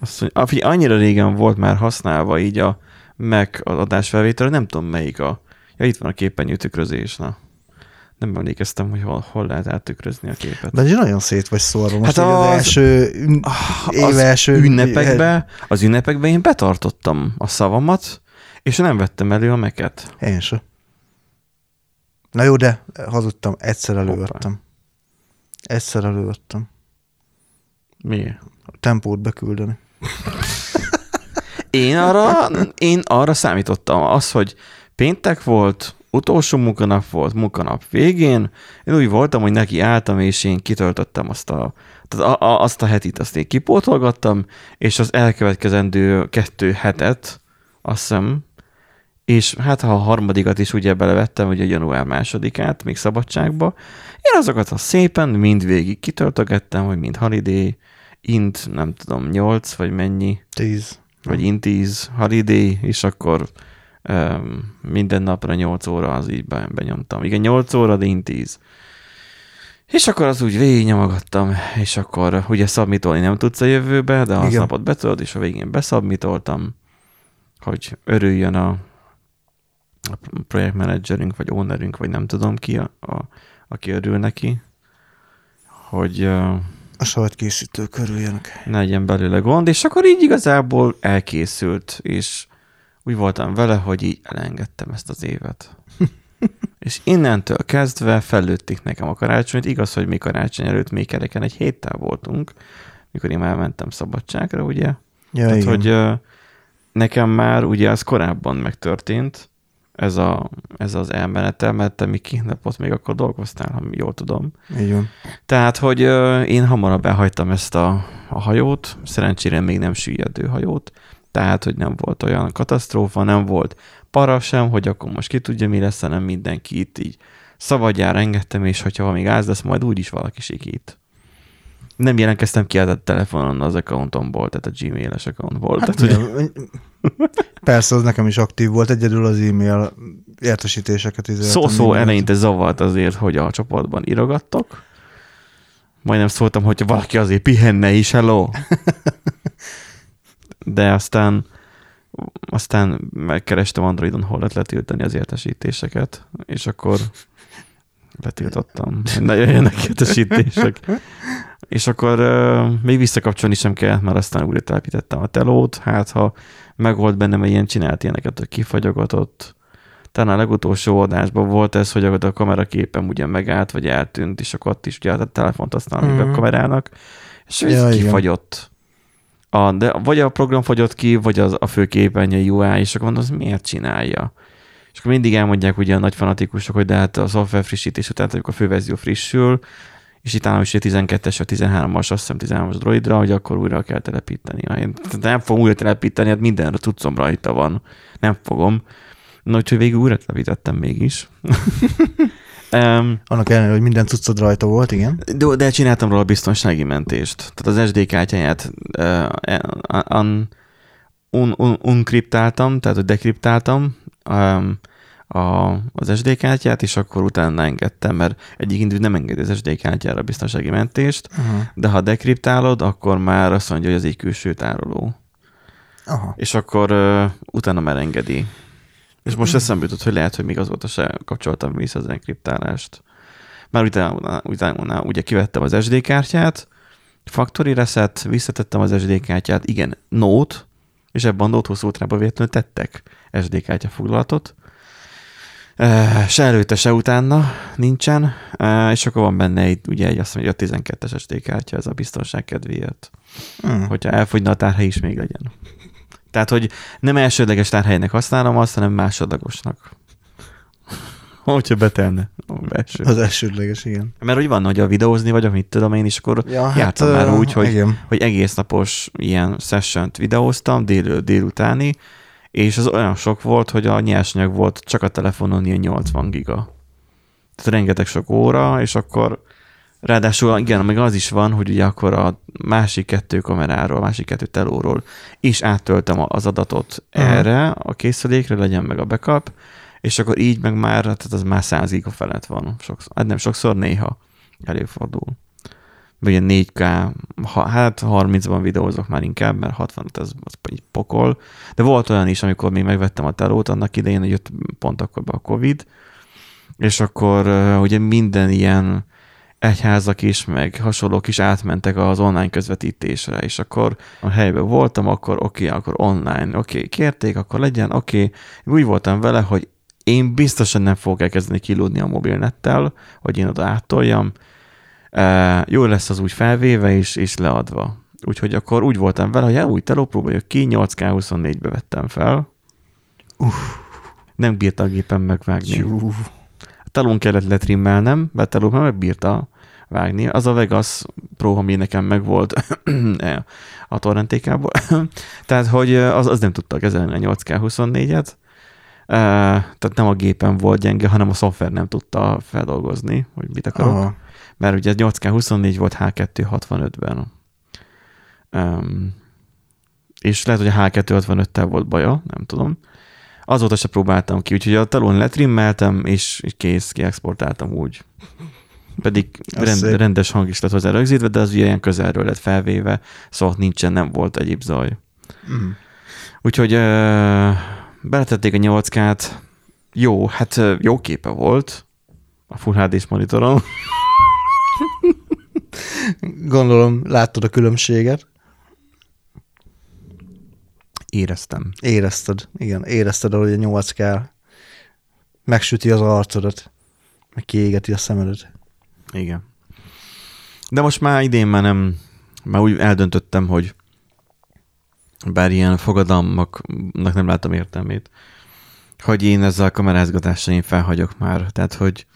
Azt mondja, ah, annyira régen volt már használva így a Mac az adásfelvétel, nem tudom melyik a... Ja, itt van a képernyő tükrözés, na. Nem emlékeztem, hogy hol, hol lehet áttükrözni a képet. De nagyon szét vagy szórva. Most Hát az, az- első, év az első ünnepekbe, az ünnepekben én betartottam a szavamat, és nem vettem elő a meket. Én sem. Na jó, de hazudtam, egyszer elővettem. Egyszer elővettem. Miért? A tempót beküldeni. Én arra, én arra számítottam. Az, hogy péntek volt, utolsó munkanap volt, munkanap végén, én úgy voltam, hogy neki álltam, és én kitöltöttem azt a, tehát a, a, azt a hetit, azt én kipótolgattam, és az elkövetkezendő kettő hetet, azt hiszem, és hát ha a harmadikat is ugye belevettem, ugye január másodikát, még szabadságba, én azokat a szépen mind végig kitöltögettem, hogy mind holiday, int, nem tudom, nyolc, vagy mennyi, Tíz. vagy intíz holiday, és akkor um, minden napra 8 óra az így be, benyomtam. Igen, 8 óra, de intíz. És akkor az úgy végignyomogattam, és akkor ugye szabmitolni nem tudsz a jövőbe, de az napot betudod, és a végén beszabmitoltam, hogy örüljön a, a projektmenedzserünk, vagy ownerünk, vagy nem tudom ki, a, a, aki örül neki, hogy uh, A sajtkészítő körüljenek. ne legyen belőle gond, és akkor így igazából elkészült, és úgy voltam vele, hogy így elengedtem ezt az évet. és innentől kezdve fellőtték nekem a karácsonyt. Igaz, hogy mi karácsony előtt még kereken egy héttel voltunk, mikor én már mentem szabadságra, ugye? Ja, Tehát, igen. hogy nekem már ugye az korábban megtörtént, ez, a, ez az elmenetel, mert te még ott még akkor dolgoztál, ha jól tudom. Így van. Tehát, hogy én hamarabb elhagytam ezt a, a hajót, szerencsére még nem süllyedő hajót, tehát, hogy nem volt olyan katasztrófa, nem volt para sem, hogy akkor most ki tudja, mi lesz, hanem mindenki itt így szabadjára engedtem, és hogyha még gáz lesz, majd úgyis valaki sikít. Nem jelentkeztem ki a telefonon az accountomból, tehát a gmail-es accountból. Hát, tehát, hogy, igen. Persze, az nekem is aktív volt, egyedül az e-mail értesítéseket üzemeltem Szó-szó eleinte zavart azért, hogy a csoportban írogattok. Majdnem szóltam, hogyha valaki azért pihenne is, hello. De aztán aztán megkerestem Androidon, hol lehet letiltani az értesítéseket, és akkor letiltottam, hogy ne jöjjenek értesítések. És akkor uh, még visszakapcsolni sem kellett, mert aztán újra telepítettem a telót, hát ha megold bennem egy ilyen csinált ilyeneket, hogy kifagyogatott. Talán a legutolsó adásban volt ez, hogy a kameraképen ugye megállt, vagy eltűnt, és akkor ott is ugye a telefont használni Mhm. a kamerának, és ez Ja, igen. kifagyott. A, de vagy a program fagyott ki, vagy az, a főképernyő UI, és akkor mondom, az miért csinálja? És akkor mindig elmondják ugye a nagy fanatikusok, hogy de hát a szoftver frissítés után, amikor a főverzió frissül, és itt állam is a 12-es, a 13-as, azt hiszem 13-as droidra, hogy akkor újra kell telepíteni. Én nem fogom újra telepíteni, hát minden cuccom rajta van. Nem fogom. Na, úgyhogy végül újra telepítettem mégis. um, Annak ellenére, hogy minden cuccod rajta volt, igen. de, de csináltam róla biztonsági mentést. Tehát az SD kártyáját uh, un, un, un, unkriptáltam, tehát hogy dekriptáltam um, a, az SD kártyát, és akkor utána engedtem, mert egyik indul nem engedi az SD kártyára a biztonsági mentést, Aha. de ha dekriptálod, akkor már azt mondja, hogy az egy külső tároló. Aha. És akkor uh, utána már engedi. És most eszembe jutott, hogy lehet, hogy még azóta se kapcsoltam vissza az enkriptálást. Már utána, utána ugye kivettem az SD kártyát, factory reset, visszatettem az SD kártyát, igen, Note, és ebben a Note hosszú útrába véletlenül tettek SD kártya foglalatot. Se előtte, se utána nincsen, és akkor van benne egy, ugye egy azt mondja, hogy a 12-es SD kártya, ez a biztonság kedvéért Hm. hogyha elfogyna a tárhely is még legyen. Tehát, hogy nem elsődleges tárhelynek használom azt, hanem másodlagosnak. Hogyha betelne a belső. Az elsődleges, igen. Mert úgy van, hogy a videózni vagyok, mit tudom én, és akkor Ja, hát, jártam már úgy, hogy, igen. hogy egész napos ilyen session videóztam, dél, délutáni, és az olyan sok volt, hogy a nyersanyag volt csak a telefonon ilyen 80 giga. Tehát rengeteg sok óra, és akkor ráadásul igen, meg az is van, hogy ugye akkor a másik kettő kameráról, a másik kettő telóról is áttöltem az adatot Aha. erre, a készülékre, legyen meg a backup, és akkor így meg már, tehát az már 100 giga felett van. Sokszor, hát nem sokszor, néha előfordul. Vagy ilyen 4K, ha, hát 30-ban videózok már inkább, mert 65 az, az egy pokol. De volt olyan is, amikor még megvettem a telót annak idején, hogy jött pont akkor be a Covid, és akkor ugye minden ilyen egyházak is, meg hasonlók is átmentek az online közvetítésre, és akkor a helyben voltam, akkor oké, okay, akkor online, oké, okay, kérték, akkor legyen, oké. Okay. Úgy voltam vele, hogy én biztosan nem fogok elkezdeni kilódni a mobilnettel, hogy én oda áttoljam. E, jó lesz az úgy felvéve és, és leadva. Úgyhogy akkor úgy voltam vele, hogy ja, új teló próbáljuk ki, 8K24-be vettem fel. Uff. Nem bírta a gépen megvágni. Uff. A telón kellett letrimmelnem, mert a teló megbírta vágni. Az a Vegas Pro, ami nekem megvolt a torrentékából. Tehát, hogy az, az nem tudta kezelni a 8K24-et, tehát nem a gépen volt gyenge, hanem a szoftver nem tudta feldolgozni, hogy mit akarok. Aha. Mert ugye 8K24 volt H265-ben. Um, és lehet, hogy a H265-tel volt baja, nem tudom. Azóta se próbáltam ki, úgyhogy a talon letrimmeltem, és kész, kiexportáltam úgy. Pedig rend, rendes hang is lett hozzá rögzítve, de az ilyen közelről lett felvéve, szóval nincsen, nem volt egyéb zaj. Mm. Úgyhogy uh, beletették a 8K-t, jó, hát jó képe volt a Full HD-s monitoron. Gondolom, láttad a különbséget. Éreztem. Érezted, igen, érezted, hogy a 8K megsüti az arcodat, meg kiégeti a szemedet. Igen. De most már idén már nem, már úgy eldöntöttem, hogy bár ilyen fogadalmaknak nem látom értelmét, hogy én ezzel a kamerázgatással én felhagyok már. Tehát, hogy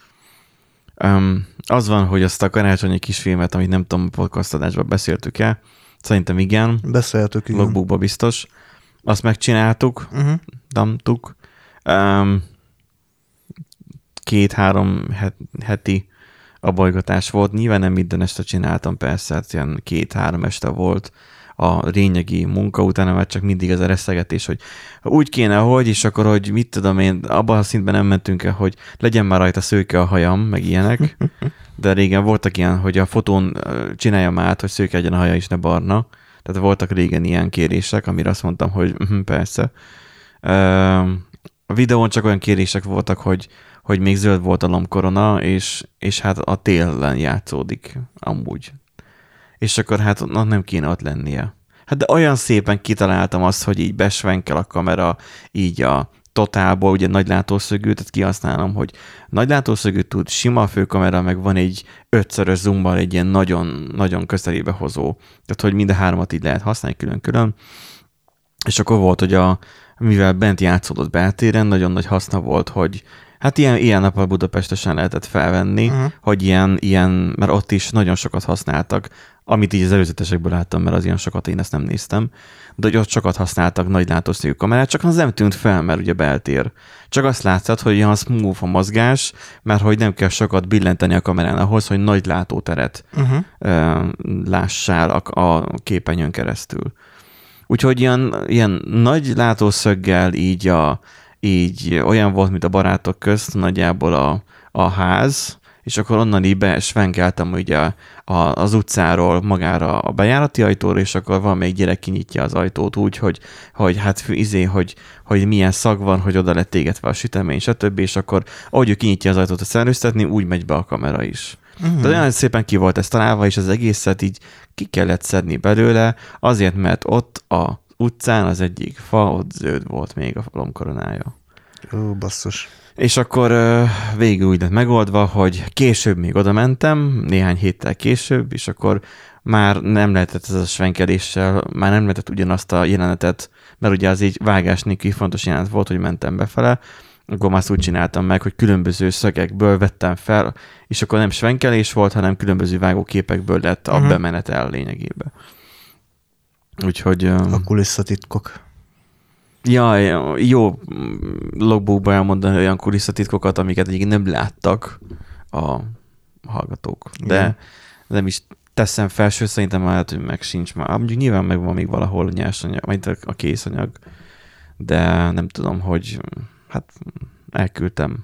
um, az van, hogy azt a karácsonyi kisfilmet, amit nem tudom, a podcast adásban beszéltük el, szerintem igen. Beszéltük, igen. Logbookba biztos. Azt megcsináltuk, uh-huh. damtuk. Um, két-három heti a bolygatás volt. Nyilván nem minden este csináltam, persze, hát ilyen két-három este volt a lényegi munka utána már csak mindig ez a reszegetés, hogy úgy kéne, hogy, és akkor, hogy mit tudom én, abban a szintben nem mentünk el, hogy legyen már rajta szőke a hajam, meg ilyenek, de régen voltak ilyen, hogy a fotón csináljam át, hogy szőke legyen a haja is, ne barna. Tehát voltak régen ilyen kérések, amire azt mondtam, hogy uh, persze. A videón csak olyan kérések voltak, hogy, hogy még zöld volt a lombkorona, és, és hát a télen játszódik amúgy és akkor hát nem kéne ott lennie. Hát de olyan szépen kitaláltam azt, hogy így besvenkel a kamera így a totálból, ugye nagy tehát kihasználom, hogy nagy látószögű tud, sima főkamera, meg van egy ötszörös zoomban egy ilyen nagyon, nagyon közelébe hozó. Tehát, hogy mind a háromat így lehet használni külön-külön. És akkor volt, hogy a, mivel bent játszódott beltéren, nagyon nagy haszna volt, hogy Hát ilyen, ilyen nappal Budapestesen lehetett felvenni, uh-huh. hogy ilyen, ilyen, mert ott is nagyon sokat használtak amit így az előzetesekből láttam, mert az ilyen sokat én ezt nem néztem, de hogy ott sokat használtak nagy látószögű kamerát, csak az nem tűnt fel, mert ugye beltér. Csak azt látszott, hogy ilyen smooth a mozgás, mert hogy nem kell sokat billenteni a kamerán ahhoz, hogy nagy látóteret uh-huh. ö, lássál a, a képenyőn keresztül. Úgyhogy ilyen, ilyen nagy látószöggel így, a, így olyan volt, mint a barátok közt nagyjából a, a ház, és akkor onnan így besvenkeltem ugye a, az utcáról magára a bejárati ajtóra, és akkor van még gyerek kinyitja az ajtót úgy, hogy, hogy hát izé, hogy, hogy milyen szag van, hogy oda lett égetve a sütemény, stb. És akkor ahogy ő kinyitja az ajtót a szellőztetni, úgy megy be a kamera is. Uh-huh. De olyan szépen ki volt ez találva, és az egészet így ki kellett szedni belőle, azért, mert ott a utcán az egyik fa, ott zöld volt még a lomkoronája. Ó, basszus. És akkor végül úgy lett megoldva, hogy később még oda mentem, néhány héttel később, és akkor már nem lehetett ez a svenkeléssel, már nem lehetett ugyanazt a jelenetet, mert ugye az így vágás nélkül fontos jelenet volt, hogy mentem befele, akkor már úgy csináltam meg, hogy különböző szögekből vettem fel, és akkor nem svenkelés volt, hanem különböző vágóképekből lett a uh-huh. bemenetel lényegében. Úgyhogy... A kulisszatitkok. Ja, jó logbookban elmondani olyan kulisszatitkokat, amiket egyik nem láttak a hallgatók. De Igen. nem is teszem fel, sőt szerintem már hogy meg sincs már. Mondjuk nyilván meg van még valahol a nyersanyag, vagy a készanyag, de nem tudom, hogy hát elküldtem.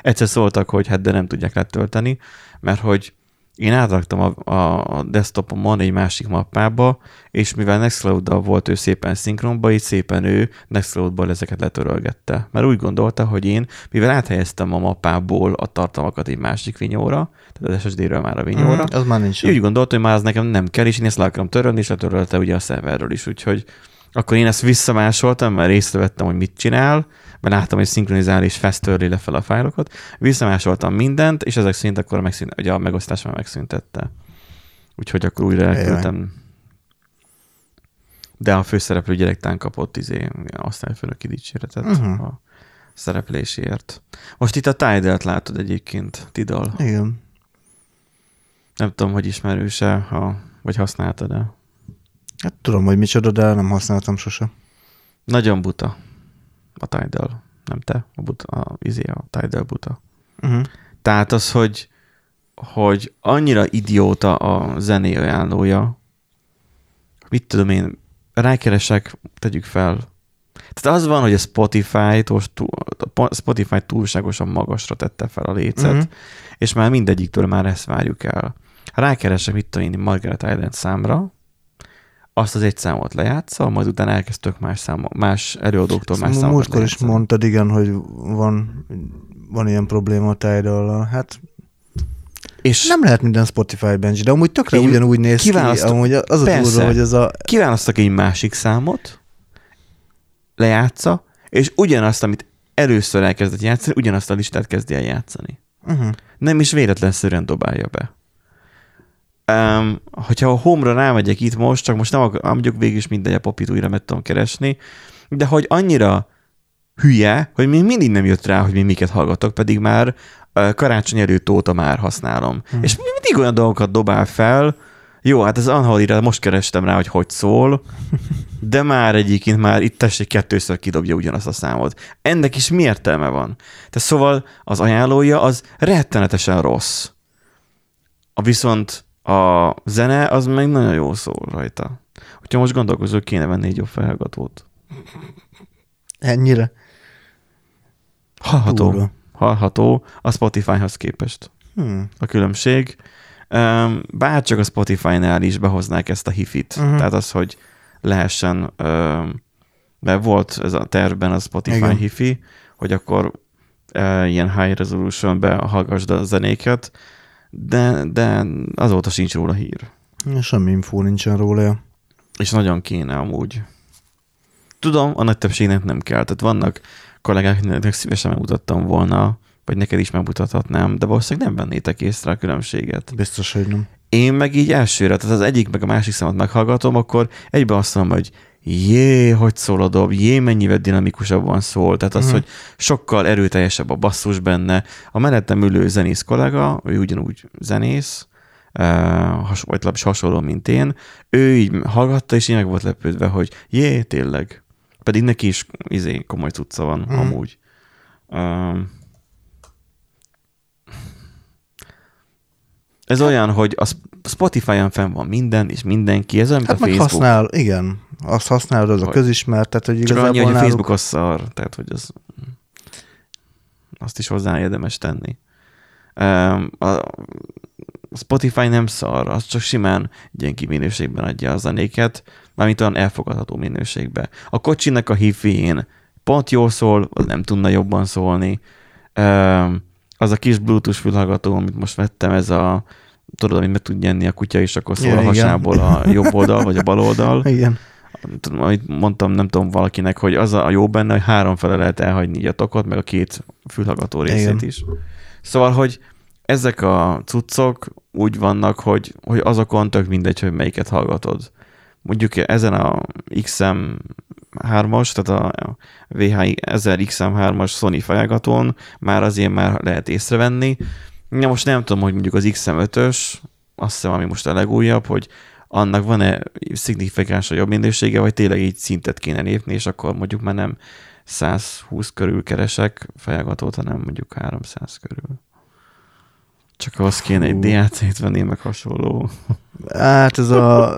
Egyszer szóltak, hogy hát de nem tudják letölteni, mert hogy én átraktam a, a desktopomon egy másik mappába, és mivel Nextcloud-dal volt ő szépen szinkronba, így szépen ő Nextcloud-ból ezeket letörölgette. Mert úgy gondolta, hogy én, mivel áthelyeztem a mappából a tartalmakat egy másik vinyóra, tehát az SSD-ről már a vinyóra, Mm, az már nincs. úgy gondolta, hogy már az nekem nem kell, és én ezt le akarom törölni, és letörölte ugye a szerverről is, úgyhogy akkor én ezt visszamásoltam, mert észrevettem, hogy mit csinál, mert láttam, hogy szinkronizál és fesztörli le fel a fájlokat. Visszamásoltam mindent, és ezek szerint akkor megszűnt, ugye a megosztás már megszüntette. Úgyhogy akkor újra elküldtem. De a főszereplő gyerektán kapott izé, osztályfőnöki dicséretet uh-huh. a szerepléséért. Most itt a Tidal-t látod egyébként, Tidal. Igen. Nem tudom, hogy ismerőse, ha, vagy használtad-e. Hát tudom, hogy micsoda, de nem használtam sose. Nagyon buta a Tidal. Nem te, a, buta, a, izé, a Tidal buta. Uh-huh. Tehát az, hogy, hogy annyira idióta a zené ajánlója, mit tudom én, rákeresek, tegyük fel. Tehát az van, hogy a Spotify, túl, a Spotify túlságosan magasra tette fel a lécet, uh-huh. és már mindegyiktől már ezt várjuk el. Rákeresek, mit tudom én, Margaret Island számra, azt az egy számot lejátsza, majd utána elkezd tök más, száma, más előadóktól más Ezt számokat múltkor is lejátszani. mondtad, igen, hogy van, van ilyen probléma a tidal Hát És nem lehet minden Spotify bench, de amúgy tökre ugyanúgy néz ki. Amúgy az a durva, hogy ez a... kiválasztok egy másik számot, lejátsza, és ugyanazt, amit először elkezdett játszani, ugyanazt a listát kezdi el játszani. Uh-huh. Nem is véletlenszerűen dobálja be. Um, hogyha a home-ra rámegyek itt most, csak most nem akar, mondjuk végig is mindegy, a popit újra meg tudom keresni, de hogy annyira hülye, hogy még mindig nem jött rá, hogy mi miket hallgatok, pedig már uh, karácsony előtt óta már használom. Hmm. És mindig olyan dolgokat dobál fel, jó, hát ez Anhalira most kerestem rá, hogy hogy szól, de már egyébként már itt tessék kettőször kidobja ugyanazt a számot. Ennek is mi értelme van? Tehát szóval az ajánlója az rettenetesen rossz. A viszont a zene az meg nagyon jó szól rajta. Hogyha most gondolkozol, kéne venni egy jobb felhallgatót. Ennyire. Hallható. Durva. Hallható a Spotify-hoz képest. Hmm. a különbség. Bár csak a Spotify-nál is behoznák ezt a hifit. Uh-huh. Tehát az, hogy lehessen, mert volt ez a tervben a Spotify Igen. Hifi, hogy akkor ilyen high resolution hallgassd a zenéket, de, de azóta sincs róla hír. Semmi infó nincsen róla. És nagyon kéne amúgy. Tudom, a nagy többségnek nem kell. Tehát vannak kollégák, akiknek szívesen megmutattam volna, vagy neked is megmutathatnám, de valószínűleg nem vennétek észre a különbséget. Biztos, hogy nem. Én meg így elsőre, tehát az egyik meg a másik számot meghallgatom, akkor egyben azt mondom, hogy jé, hogy szól a dob, jé, mennyivel dinamikusabban szól, tehát az, uh-huh. hogy sokkal erőteljesebb a basszus benne. A mellettem ülő zenész kollega, ő ugyanúgy zenész, vagy legalábbis hasonló, mint én, ő így hallgatta, és így meg volt lepődve, hogy jé, tényleg. Pedig neki is izé, komoly cucca van uh-huh. amúgy. Um, ez olyan, hogy a Sp- Spotify-on fenn van minden, és mindenki, ez olyan, mint Hát a meg Facebook. használ, igen. Azt használod, az a Hogy- közismert, tehát hogy Csak igazából annyi, hogy a náluk- Facebook az szar, tehát hogy az, azt is hozzá érdemes tenni. A Spotify nem szar, az csak simán gyenki minőségben adja a zenéket, mármint olyan elfogadható minőségben. A kocsinak a hifi pont jól szól, az nem tudna jobban szólni. Um, az a kis Bluetooth fülhallgató, amit most vettem, ez a tudod, amit meg tud nyenni a kutya, és akkor szól Ja, a igen. hasából a jobb oldal, vagy a bal oldal Igen. tudom, amit mondtam, nem tudom valakinek, hogy az a jó benne, hogy három fele lehet elhagyni így a tokot, meg a két fülhallgató részét Igen. is. Szóval, hogy ezek a cuccok úgy vannak, hogy, hogy azokon tök mindegy, hogy melyiket hallgatod. Mondjuk ezen a XM3-as, tehát a VHI 1000 XM3-as Sony fejlgatón már azért már lehet észrevenni. Ja, most nem tudom, hogy mondjuk az XM5-ös, azt hiszem, ami most a legújabb, hogy annak van-e szignifikánsan jobb minősége, vagy tényleg így szintet kéne lépni, és akkor mondjuk már nem 120 körül keresek fejlgatót, hanem mondjuk 300 körül. Csak ahhoz kéne egy. DLC-t venni, meg hasonló. Hát ez a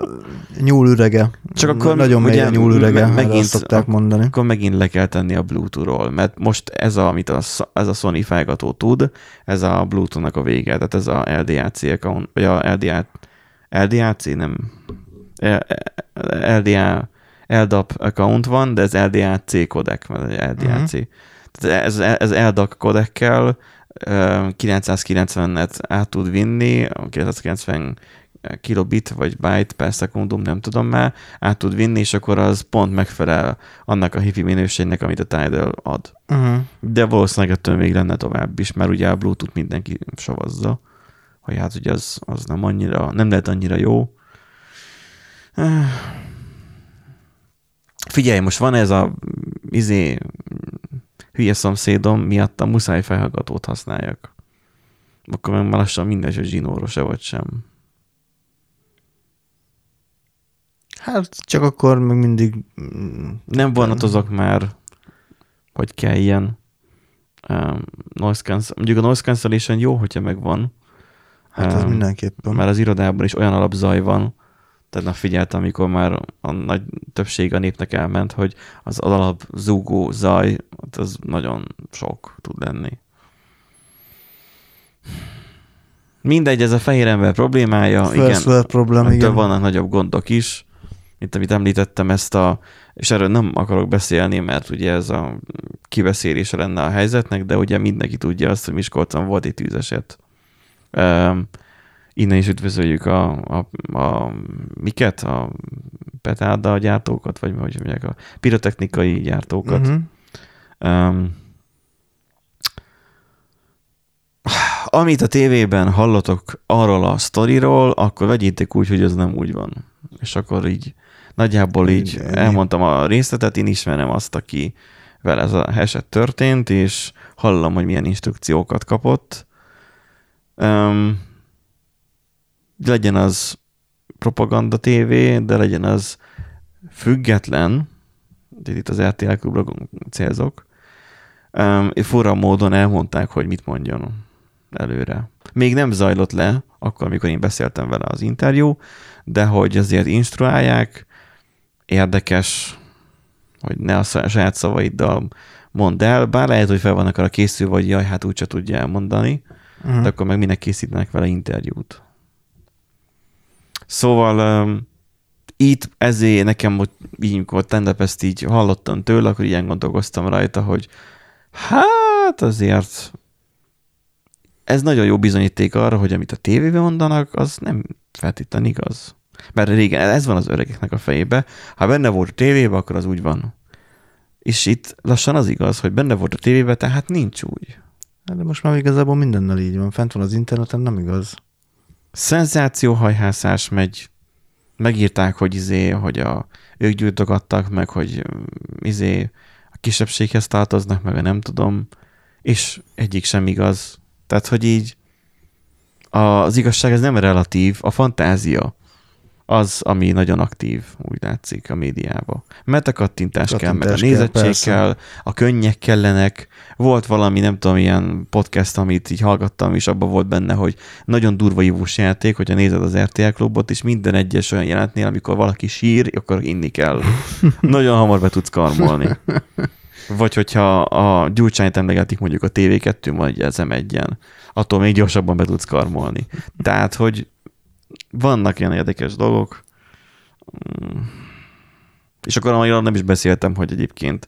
nyúlürege. Csak akkor Nagyon ugye megy a nyúlürege, me- megint szokták mondani. Akkor megint le kell tenni a Bluetooth-ról, mert most ez a, amit a, ez a Sony felgató tud, ez a Bluetooth-nak a vége, tehát ez a LDAC account, vagy a LDA, LDAC, nem, LDA, LDAP account van, de ez LDAC kodek, mert LDAC. Mhm. Tehát ez, ez LDAC kodekkel ö, 990-et át tud vinni, 990 kilobit vagy byte per szekundum, nem tudom már, át tud vinni, és akkor az pont megfelel annak a hifi minőségnek, amit a Tidal ad. Uh-huh. De valószínűleg ettől még lenne tovább is, mert ugye a Bluetooth mindenki savazza, hogy hát ugye az, az nem annyira, nem lehet annyira jó. Figyelj, most van ez a izé, hülye szomszédom, miatt a muszáj felhallgatót használjak. Akkor meg már lassan mindegy, hogy zsinóros-e vagy sem. Hát csak akkor meg mindig... mm, Nem vonatozok már, hogy kell ilyen um, noise cancel. Mondjuk a noise cancellation jó, hogyha megvan, Hát az Um, mindenképpen. mert az irodában is olyan alapzaj van, tegnap figyeltem, amikor már a nagy többség a népnek elment, hogy az alap zúgó zaj, az nagyon sok tud lenni. Mindegy, ez a fehér ember problémája. First igen, Ettől igen. vannak nagyobb gondok is, mint amit említettem, ezt a, és erről nem akarok beszélni, mert ugye ez a kibeszélése lenne a helyzetnek, de ugye mindenki tudja azt, hogy Miskolcon volt egy tűzeset. Um, innen is üdvözöljük a, a, a miket? A petárda gyártókat, vagy hogy mondják, a pirotechnikai gyártókat. Uh-huh. Um, amit a tévében hallotok arról a sztoriról, akkor vegyétek úgy, hogy ez nem úgy van. És akkor így nagyjából így Igen. elmondtam a részletet, én ismerem azt, aki vele ez a eset történt, és hallom, hogy milyen instrukciókat kapott. Um, legyen az propaganda tévé, de legyen az független, de itt az RTL klubra célzok, um, fura módon elmondták, hogy mit mondjon előre. Még nem zajlott le, akkor, amikor én beszéltem vele az interjú, de hogy azért instruálják, érdekes, hogy ne a saját szavaiddal mondd el, bár lehet, hogy fel vannak arra készülve, hogy jaj, hát úgyse tudja elmondani, Uh-huh. de akkor meg minek készítenek vele interjút. Szóval um, itt ezért nekem, hogy így, amikor tendep ezt így hallottam tőle, akkor ilyen gondolkoztam rajta, hogy hát azért ez nagyon jó bizonyíték arra, hogy amit a tévében mondanak, az nem feltétlenül igaz. Mert régen ez van az öregeknek a fejébe. Ha benne volt a tévében, akkor az úgy van. És itt lassan az igaz, hogy benne volt a tévében, tehát nincs úgy. Hát De most már igazából mindennel így van. Fent van az interneten, nem igaz. szenzációhajhászás megy, megírták, hogy izé, hogy a, ők gyújtogattak, meg hogy mm, izé a kisebbséghez tartoznak, meg a nem tudom, és egyik sem igaz. Tehát, hogy így az igazság ez nem relatív, a fantázia az, ami nagyon aktív, úgy látszik a médiában. Mert a kattintás, kell, meg a Kattintás nézettség persze. kell, a könnyek kellenek. Volt valami, nem tudom, ilyen podcast, amit így hallgattam, és abban volt benne, hogy nagyon durva ívós játék, hogyha nézed az RTL klubot, és minden egyes olyan jelentnél, amikor valaki sír, akkor inni kell. nagyon hamar be tudsz karmolni. Vagy hogyha a gyurcsányt emlegetik mondjuk a TV2, vagy az M1-en, attól még gyorsabban be tudsz karmolni. Tehát, hogy vannak ilyen érdekes dolgok. Mm. És akkor arról nem is beszéltem, hogy egyébként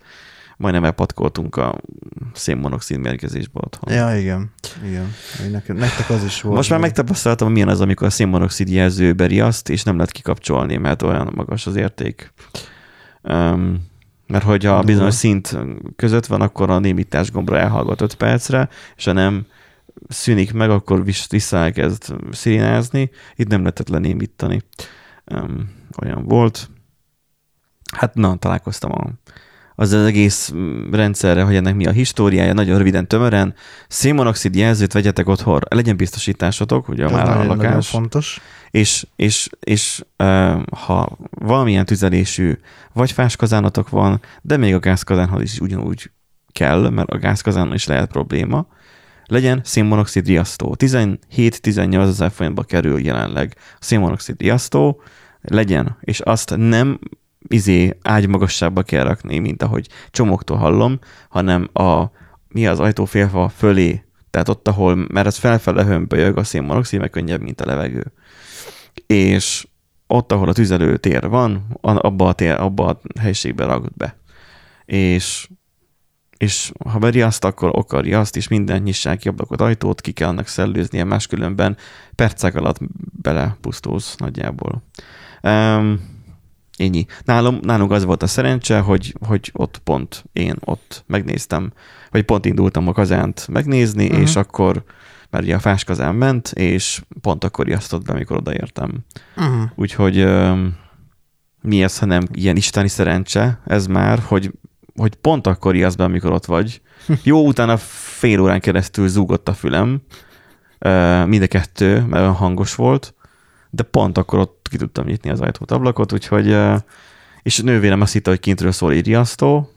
majdnem elpatkoltunk a szénmonoxid mérgezésbe otthon. Ja, igen. Igen. Nektek, nektek az is volt. Most már megtapasztaltam, milyen az, amikor a szénmonoxid jelző beriaszt, és nem lehet kikapcsolni, mert olyan magas az érték. Um, mert hogyha a bizonyos szint között van, akkor a némítás gombra elhallgat 5 percre, és ha nem szűnik meg, akkor visz- vissza elkezd szirénázni. Itt nem lehetett lenémítani. Um, olyan volt. Hát na, találkoztam a, az, az egész mm, rendszerre, hogy ennek mi a históriája, nagyon röviden, tömören. Szénmonoxid jelzőt vegyetek otthon, legyen biztosításotok, ugye Ez már a nagyon lakás fontos. és, és, és uh, ha valamilyen tüzelésű vagy fáskazánatok van, de még a gázkazánhoz is ugyanúgy kell, mert a gázkazánon is lehet probléma, legyen szénmonoxid riasztó. 17-18 ezer forintba kerül jelenleg a szénmonoxid riasztó, legyen, és azt nem izé ágymagasságba kell rakni, mint ahogy csomóktól hallom, hanem a, mi az ajtófélfa fölé, tehát ott, ahol, mert az felfele hömpölyög a szénmonoxid, meg könnyebb, mint a levegő. És ott, ahol a tüzelő tér van, abba a, tér, abba a helyiségbe ragd be. És és ha beriaszt, akkor okarja azt, és minden nyissák ki ablakot, ajtót, ki kell annak szellőznie, máskülönben percek alatt belepusztulsz nagyjából. Um, ennyi. Nálom, nálunk az volt a szerencse, hogy, hogy ott pont én ott megnéztem, vagy pont indultam a kazánt megnézni, uh-huh. és akkor, mert ugye a fás kazán ment, és pont akkor riasztott be, amikor odaértem. Uh-huh. Úgyhogy um, mi ez, ha nem ilyen isteni szerencse, ez már, hogy hogy pont akkor ijasz be, amikor ott vagy. Jó, utána fél órán keresztül zúgott a fülem, mind a kettő, mert olyan hangos volt, de pont akkor ott ki tudtam nyitni az ajtót, ablakot, úgyhogy, és nővérem azt hitte, hogy kintről szól egy riasztó,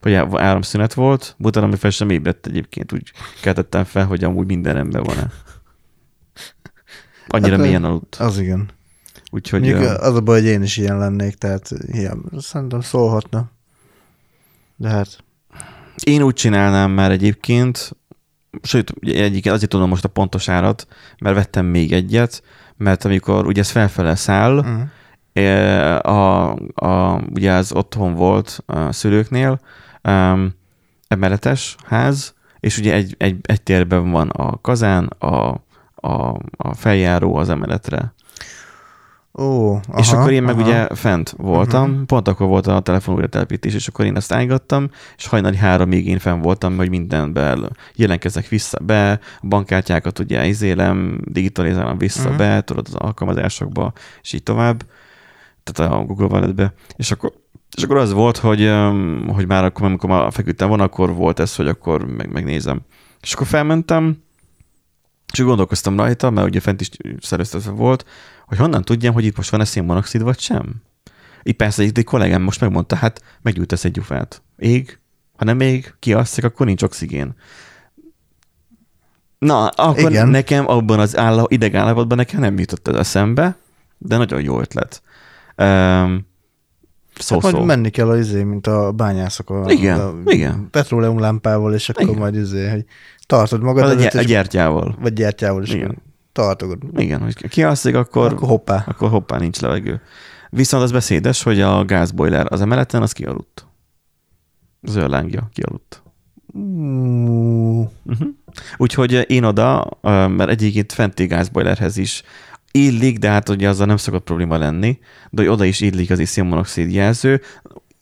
hogy áramszünet volt, utána ami fel sem ébredt egyébként, úgy keltettem fel, hogy amúgy minden rendben van-e. Annyira hát, milyen aludt. Az igen. Úgyhogy... Mondjuk az a baj, hogy én is ilyen lennék, tehát ilyen, szerintem szólhatna. De hát... Én úgy csinálnám már egyébként, sőt, egyébként azért tudom most a pontos árat, mert vettem még egyet, mert amikor ugye ez felfele száll, uh-huh. a, a, ugye ez otthon volt a szülőknél, um, emeletes ház, és ugye egy, egy, egy térben van a kazán, a, a, a feljáró az emeletre. Ó, aha, és akkor én meg aha. ugye fent voltam, uh-huh. pont akkor volt a telefon újratelepítés, és akkor én azt állgattam, és hajnali háromig én fenn voltam, hogy mindenben jelentkezek vissza be, a bankkártyákat ugye izélem, digitalizálom vissza uh-huh. be, tudod, az alkalmazásokba, és így tovább, tehát a Google Walletbe, és akkor és akkor az volt, hogy, hogy már akkor, amikor már feküdtem van, akkor volt ez, hogy akkor meg, megnézem. És akkor felmentem, és gondolkoztam rajta, mert ugye fent is szereztetve volt, hogy honnan tudjam, hogy itt most van-e szénmonoxid, vagy sem. Így persze egy kollégám most megmondta, hát meggyújtasz egy gyufát. Ég, ha nem ég, kiasszik, akkor nincs oxigén. Na, akkor Igen. nekem abban az állap, idegállapotban nekem nem jutott ez eszembe, de nagyon jó ötlet. Um, szó, hát majd menni kell az izé, mint a bányászok a, igen, a igen. petróleumlámpával, és akkor igen. majd izé, hogy tartod magad. A, gy- a gyertyával. Vagy gyertyával is. Igen tartogod. Igen, hogy kialszik, akkor, akkor hoppá. Akkor hoppá, nincs levegő. Viszont az beszédes, hogy a gázboiler az emeleten, az kialudt. Az örlángja kialudt. Uh. Uh-huh. Úgyhogy én oda, mert egyébként fenti gázboilerhez is illik, de hát ugye azzal nem szokott probléma lenni, de hogy oda is illik az is szénmonoxid jelző,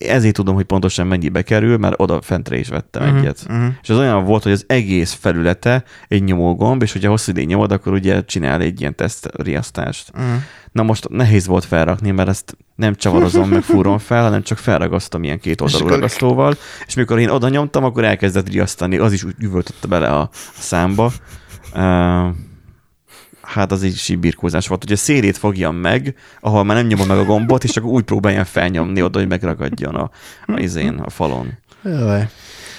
ezért tudom, hogy pontosan mennyibe kerül, mert oda fentre is vettem uh-huh, egyet. Uh-huh. És az olyan volt, hogy az egész felülete egy nyomógomb, és hogyha hosszú idén nyomod, akkor ugye csinál egy ilyen tesztriasztást. Uh-huh. Na most nehéz volt felrakni, mert ezt nem csavarozom, meg fúrom fel, hanem csak felragasztom ilyen két oldalú ragasztóval, és mikor én oda nyomtam, akkor elkezdett riasztani, az is úgy üvöltötte bele a, a számba. Uh, hát az egy birkózás volt, hogy a szélét fogjam meg, ahol már nem nyomom meg a gombot, és csak úgy próbáljam felnyomni oda, hogy megragadjon a, a izén, a falon. Jaj.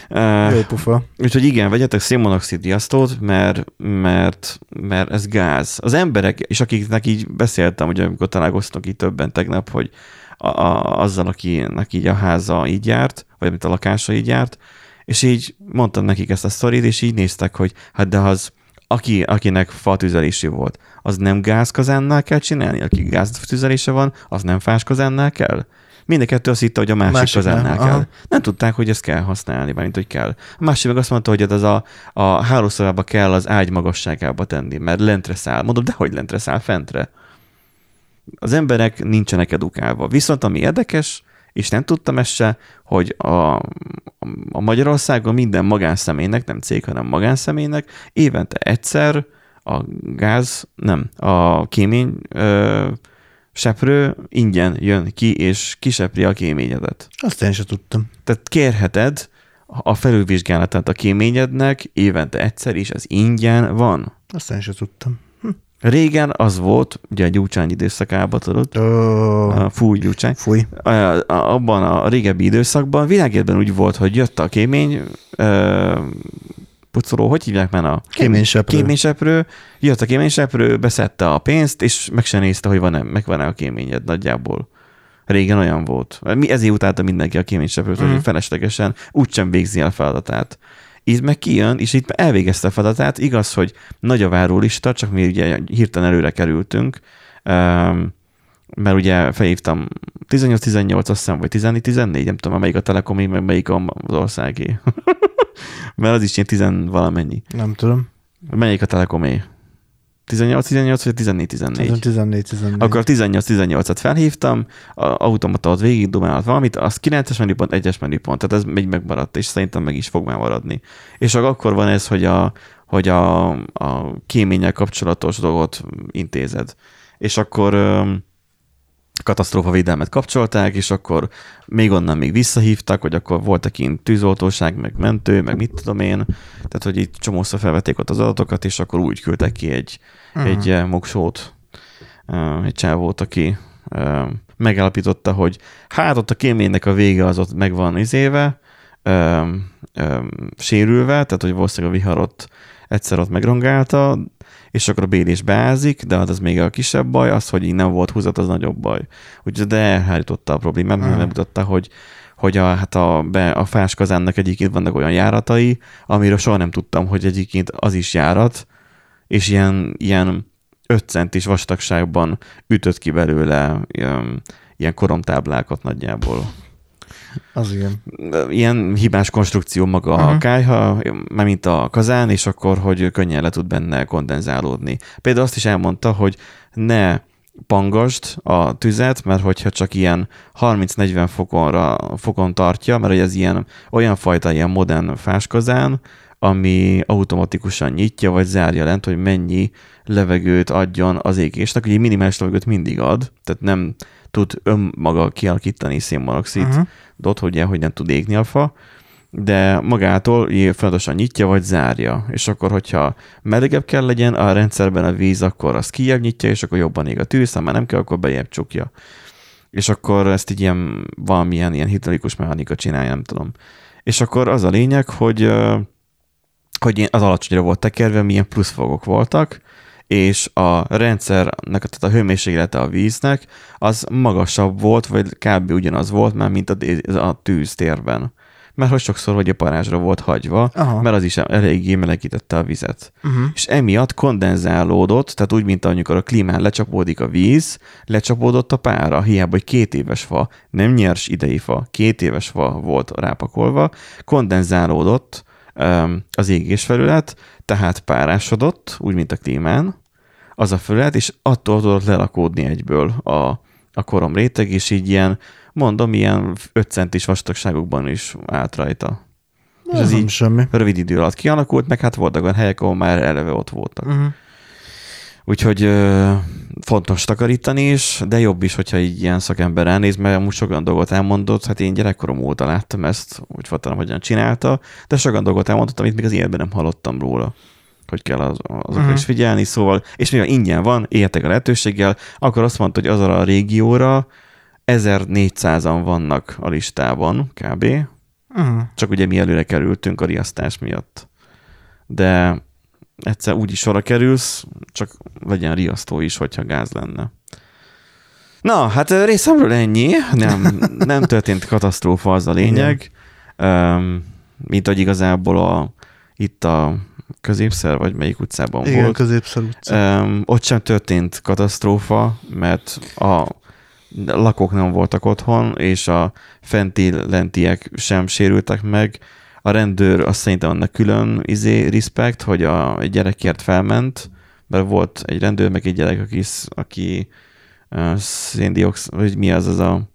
Uh, Jó pufa. Úgyhogy igen, vegyetek szénmonoxid riasztót, mert, mert, mert ez gáz. Az emberek, és akiknek így beszéltem, ugye amikor találkoztunk itt többen tegnap, hogy a, a, azzal, akinek így a háza így járt, vagy amit a lakása így járt, és így mondtam nekik ezt a sztorit, és így néztek, hogy hát de az aki, akinek fatüzelési volt, az nem gázkazánnál kell csinálni, aki gáztüzelése van, az nem fáskazánnál kell? Mind a kettő azt hitte, hogy a másik, másik kazánnál nem. kell. Aha. Nem tudták, hogy ezt kell használni, mint hogy kell. A másik meg azt mondta, hogy ez a, a hálószobába kell az ágy magasságába tenni, mert lentre száll. Mondom, de hogy lentre száll, fentre. Az emberek nincsenek edukálva. Viszont ami érdekes, és nem tudtam ezt se, hogy a, a Magyarországon minden magánszemélynek, nem cég, hanem magánszemélynek évente egyszer a gáz, nem, a kémény ö, seprő ingyen jön ki, és kisepri a kéményedet. Azt én sem tudtam. Tehát kérheted a felülvizsgálatát a kéményednek évente egyszer, és az ingyen van. Azt én sem tudtam. Régen az volt, ugye a gyúcsány időszakában, tudod? Oh. Fúj gyúcsány. Fúj. Abban a régebbi időszakban világérben úgy volt, hogy jött a kémény, pucoló, hogy hívják már a Kéményseprő. kéményseprő, jött a kéményseprő, beszedte a pénzt, és meg se nézte, hogy van-e, meg van-e a kéményed nagyjából. Régen olyan volt. Mi ezért utálta mindenki a kéményseprőt, Mhm. hogy feleslegesen úgysem végzi el a feladatát. Itt meg kijön, és itt elvégezte a feladatát. Igaz, hogy nagy a várólista, csak mi ugye hirtelen előre kerültünk, um, mert ugye felhívtam 18-18, azt hiszem, vagy 14-14, nem tudom, melyik a Telekomé, meg melyik az országé. mert az is ilyen 10 valamennyi. Nem tudom. Melyik a Telekomé? 18-18 vagy 14-14? 14-14. Akkor 18-18-at felhívtam, a automata ott végig dumált valamit, az 9-es menüpont, 1-es menüpont, tehát ez még megmaradt, és szerintem meg is fog már maradni. És akkor van ez, hogy a, hogy a, a kéménnyel kapcsolatos dolgot intézed. És akkor öm, katasztrófavédelmet kapcsolták, és akkor még onnan még visszahívtak, hogy akkor voltak kint tűzoltóság, meg mentő, meg mit tudom én, tehát hogy itt csomószor felvették ott az adatokat, és akkor úgy küldtek ki egy, uh-huh. egy eh, moksót, eh, egy csávót, aki eh, megállapította, hogy hát ott a kéménynek a vége az ott meg van izéve, öm, öm, sérülve, tehát hogy valószínűleg a vihar ott egyszer ott megrongálta, és akkor a bélés beázik, de hát az még a kisebb baj, az, hogy így nem volt húzat, az nagyobb baj. Úgyhogy de elhárította a problémát, mert megmutatta, hogy hogy a, hát a, be, a fáskazánnak egyébként vannak olyan járatai, amiről soha nem tudtam, hogy egyébként az is járat, és ilyen, ilyen 5 centis vastagságban ütött ki belőle ilyen, ilyen koromtáblákat nagyjából. Az igen. Ilyen hibás konstrukció maga uh-huh. a kályha, már mint a kazán, és akkor, hogy könnyen le tud benne kondenzálódni. Például azt is elmondta, hogy ne pangasd a tüzet, mert hogyha csak ilyen 30-40 fokonra, fokon tartja, mert ez ilyen, olyan fajta ilyen modern fáskazán, ami automatikusan nyitja vagy zárja lent, hogy mennyi levegőt adjon az égésnek. Ugye minimális levegőt mindig ad, tehát nem tud önmaga kialakítani szénmonoxid Aha. dot, ugye, hogy nem tud égni a fa, de magától folyamatosan nyitja vagy zárja. És akkor, hogyha melegebb kell legyen a rendszerben a víz, akkor azt kijebb nyitja, és akkor jobban ég a tűz, ha már nem kell, akkor bejebb csukja. És akkor ezt így ilyen valamilyen ilyen hidraulikus mechanika csinálja, nem tudom. És akkor az a lényeg, hogy, hogy az alacsonyra volt tekerve, milyen pluszfogok voltak, és a rendszernek, tehát a hőmérséklete a víznek, az magasabb volt, vagy kb. ugyanaz volt már, mint a, a tűztérben. Mert hogy sokszor vagy a parázsra volt hagyva, Aha. mert az is eléggé melegítette a vizet. Uh-huh. És emiatt kondenzálódott, tehát úgy, mint amikor a klímán lecsapódik a víz, lecsapódott a pára, hiába, hogy két éves fa, nem nyers idei fa, két éves fa volt rápakolva, kondenzálódott öm, az égésfelület, tehát párásodott, úgy, mint a klímán, az a felület, és attól tudott lelakódni egyből a, a korom réteg, és így ilyen, mondom, ilyen 5 centis vastagságokban is állt rajta. És Ez nem így semmi. rövid idő alatt kialakult, meg hát voltak olyan helyek, ahol már eleve ott voltak. Uh-huh. Úgyhogy ö, fontos takarítani is, de jobb is, hogyha így ilyen szakember ránéz, mert amúgy sok olyan dolgot elmondott, hát én gyerekkorom óta láttam ezt, úgy fattalom, hogyan csinálta, de sok olyan dolgot elmondott, amit még az életben nem hallottam róla hogy kell az, azokra Mhm. is figyelni, szóval, és mivel ingyen van, éltek a lehetőséggel, akkor azt mondta, hogy az a régióra 1400-an vannak a listában, kb. Uh-huh. Csak ugye mi előre kerültünk a riasztás miatt. De egyszer úgy is sorra kerülsz, csak legyen riasztó is, hogyha gáz lenne. Na, hát részemről ennyi. Nem, nem történt katasztrófa, az a lényeg. Um, mint hogy igazából a, itt a középszer, vagy melyik utcában Igen, volt. középszer utca. Um, ott sem történt katasztrófa, mert a lakók nem voltak otthon, és a fenti lentiek sem sérültek meg. A rendőr azt szerintem annak külön izé, respect, hogy a, gyerekért felment, mert volt egy rendőr, meg egy gyerek, aki, aki uh, széndiox, vagy mi az az a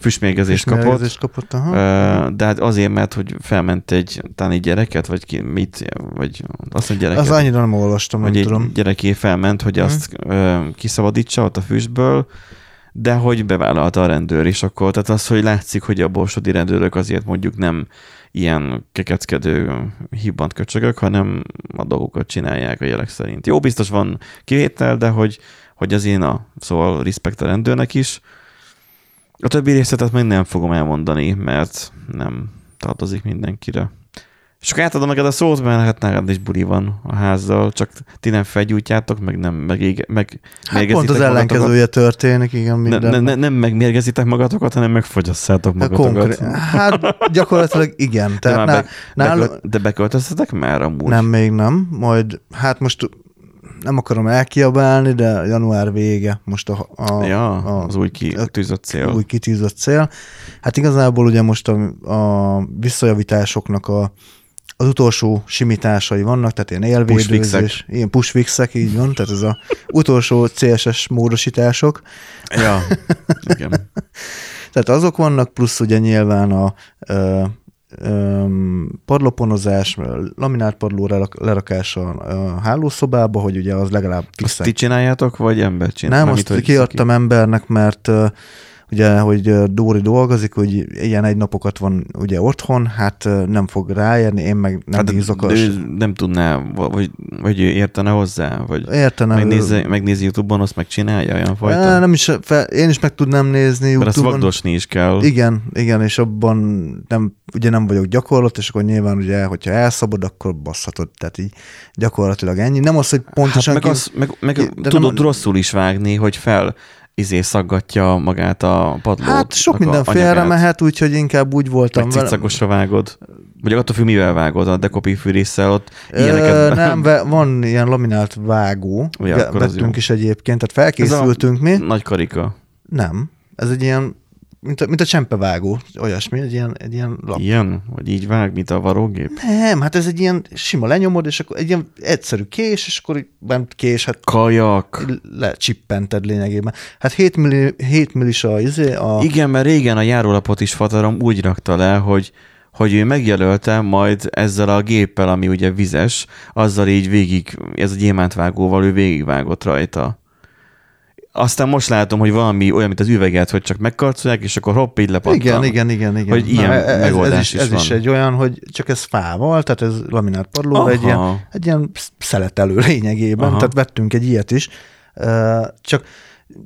füstmérgezést kapott. Kapott. Aha. De hát azért, mert hogy felment egy, talán egy gyereket, vagy ki, mit, vagy azt mondja gyereket. Az annyira nem olvastam, nem tudom. gyereké felment, hogy Mhm. azt ö, kiszabadítsa ott a füstből, de hogy bevállalta a rendőr is akkor. Tehát az, hogy látszik, hogy a borsodi rendőrök azért mondjuk nem ilyen kekeckedő hibbant köcsögök, hanem a dolgokat csinálják a jelek szerint. Jó, biztos van kivétel, de hogy, hogy az én a, szóval respekt a rendőrnek is. A többi részletet még nem fogom elmondani, mert nem tartozik mindenkire. És akkor átadom neked a szót, mert hát neked is buli van a házzal, csak ti nem felgyújtjátok, meg nem meg, meg Hát pont az ellenkezője történik, igen, ne, minden. ne, ne, nem megmérgezitek magatokat, hanem megfogyasszátok magatokat. Konkrét, hát gyakorlatilag igen. de, Tehát már ná, be, bekölt, de beköltöztetek már amúgy? nem, még nem. Majd, hát most nem akarom elkiabálni, de január vége most a, a, Ja, a, az új kitűzött cél. új kitűzött cél. Hát igazából ugye most a, a visszajavításoknak a, az utolsó simításai vannak, tehát ilyen élvédőzés, ilyen pushfixek, így van, tehát ez a utolsó CSS módosítások. Ja, igen. Tehát azok vannak, plusz ugye nyilván a padlóponozás, laminált padló lerak- lerakása a hálószobába, hogy ugye az legalább Azt fixen. ti csináljátok, vagy ember csinál? Nem, Mármint, azt kiadtam embernek, mert ugye, hogy Dóri dolgozik, hogy ilyen egy napokat van ugye otthon, hát nem fog ráérni, én meg nem Hát bízok. de ő nem tudná, vagy, vagy ő értene hozzá, vagy Értenem. megnézi, megnézi YouTube-on, azt megcsinálja olyan fajta? Nem is, fel, én is meg tudnám nézni Mert azt YouTube-on. vagdosni is kell. Igen, igen, és abban nem, ugye nem vagyok gyakorlat, és akkor nyilván ugye, hogyha elszabad, akkor basszhatod, tehát így gyakorlatilag ennyi. Nem az, hogy Hát pontosan meg, ki- az, meg, meg de tudod nem- rosszul is vágni, hogy fel izé szaggatja magát a padlót. Hát sok minden félre mehet, úgyhogy inkább úgy voltam Meg cicagosra vágod. Vagy attól függ, mivel vágod, a dekopi fűrésszel ott Ö, ilyeneket. nem, ve- van ilyen laminált vágó, az vettünk is egyébként, tehát felkészültünk mi. Nagy karika. Nem, ez egy ilyen, mint a, mint a csempevágó, olyasmi, egy ilyen, egy ilyen lap. Ilyen? Vagy így vág, mint a varógép? Nem, hát ez egy ilyen sima lenyomod, és akkor egy ilyen egyszerű kés, és akkor bent kés, hát Kajak. lecsippented lényegében. Hát 7, milli, 7 millis a, izé, a Igen, mert régen a járólapot is Fatarom úgy rakta le, hogy hogy ő megjelölte majd ezzel a géppel, ami ugye vizes, azzal így végig, ez a gyémántvágóval ő végigvágott rajta. Aztán most látom, hogy valami olyan, mint az üveget, hogy csak megkarcolják, és akkor hopp, így lepattan. igen, igen, igen, igen. Hogy ilyen ez, ez, megoldás is, is ez van. is egy olyan, hogy csak ez fával, tehát ez laminált padlóra Aha. egy ilyen, egy ilyen szeletelő lényegében, Aha. tehát vettünk egy ilyet is, csak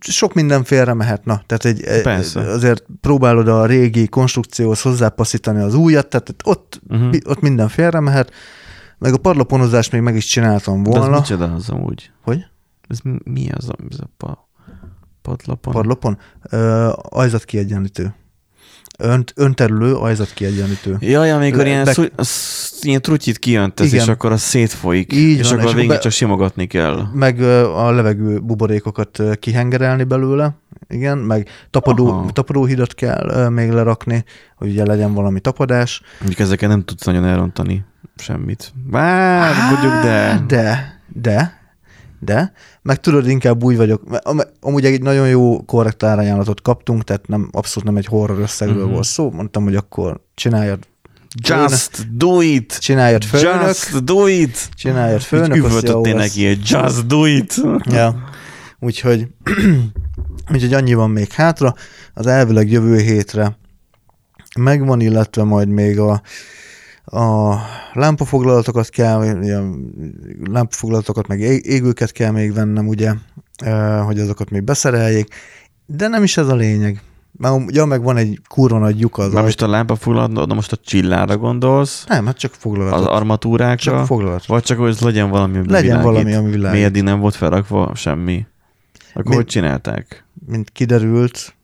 sok minden félre mehet, na, tehát egy, Persze. azért próbálod a régi konstrukcióhoz hozzápasszítani az újat, tehát ott, uh-huh. ott minden félre mehet, meg a padlóponozást még meg is csináltam De ez volna. micsoda az amúgy? Hogy? Ez mi- az ez a pa, padlapon? Padlopon? Ö, ajzatkiegyenlítő. Önt, önterülő ajzatkiegyenlítő. Jaj, amikor ilyen, szú, sz- ilyen trutyit kijöntesz, Igen. és akkor az szétfolyik, Így és van, akkor és végig be- csak simogatni kell. Meg a levegő buborékokat kihengerelni belőle, igen, meg tapadó, Aha. tapadóhidat kell még lerakni, hogy ugye legyen valami tapadás. Mondjuk ezeket nem tudsz nagyon elrontani semmit. Bár, mondjuk, de... De, de, de, meg tudod, inkább úgy vagyok, mert am- amúgy egy nagyon jó korrekt árajánlatot kaptunk, tehát nem, abszolút nem egy horror összegről Mhm. uh-huh. volt szó, mondtam, hogy akkor csináljad, Just do it! csináljad főnök, Just do it! csináljad főnök, üvöltöttél neki egy just do it! Ja. Úgyhogy, úgyhogy annyi van még hátra. Az elvileg jövő hétre megvan, illetve majd még a, a lámpafoglalatokat kell, ugye, lámpafoglalatokat, meg ég- égőket kell még vennem, ugye, hogy azokat még beszereljék. De nem is ez a lényeg. Már, ja, meg van egy kurva nagy lyuk az Na most a lámpa fulladna, de most a csillára gondolsz, Nem, hát csak az foglalatot. armatúrákra, Csak foglalatot. vagy csak, hogy legyen valami, ami Legyen világít. valami, ami világít. Mi eddig nem volt felrakva semmi. Akkor Mi- hogy csinálták? Mint kiderült,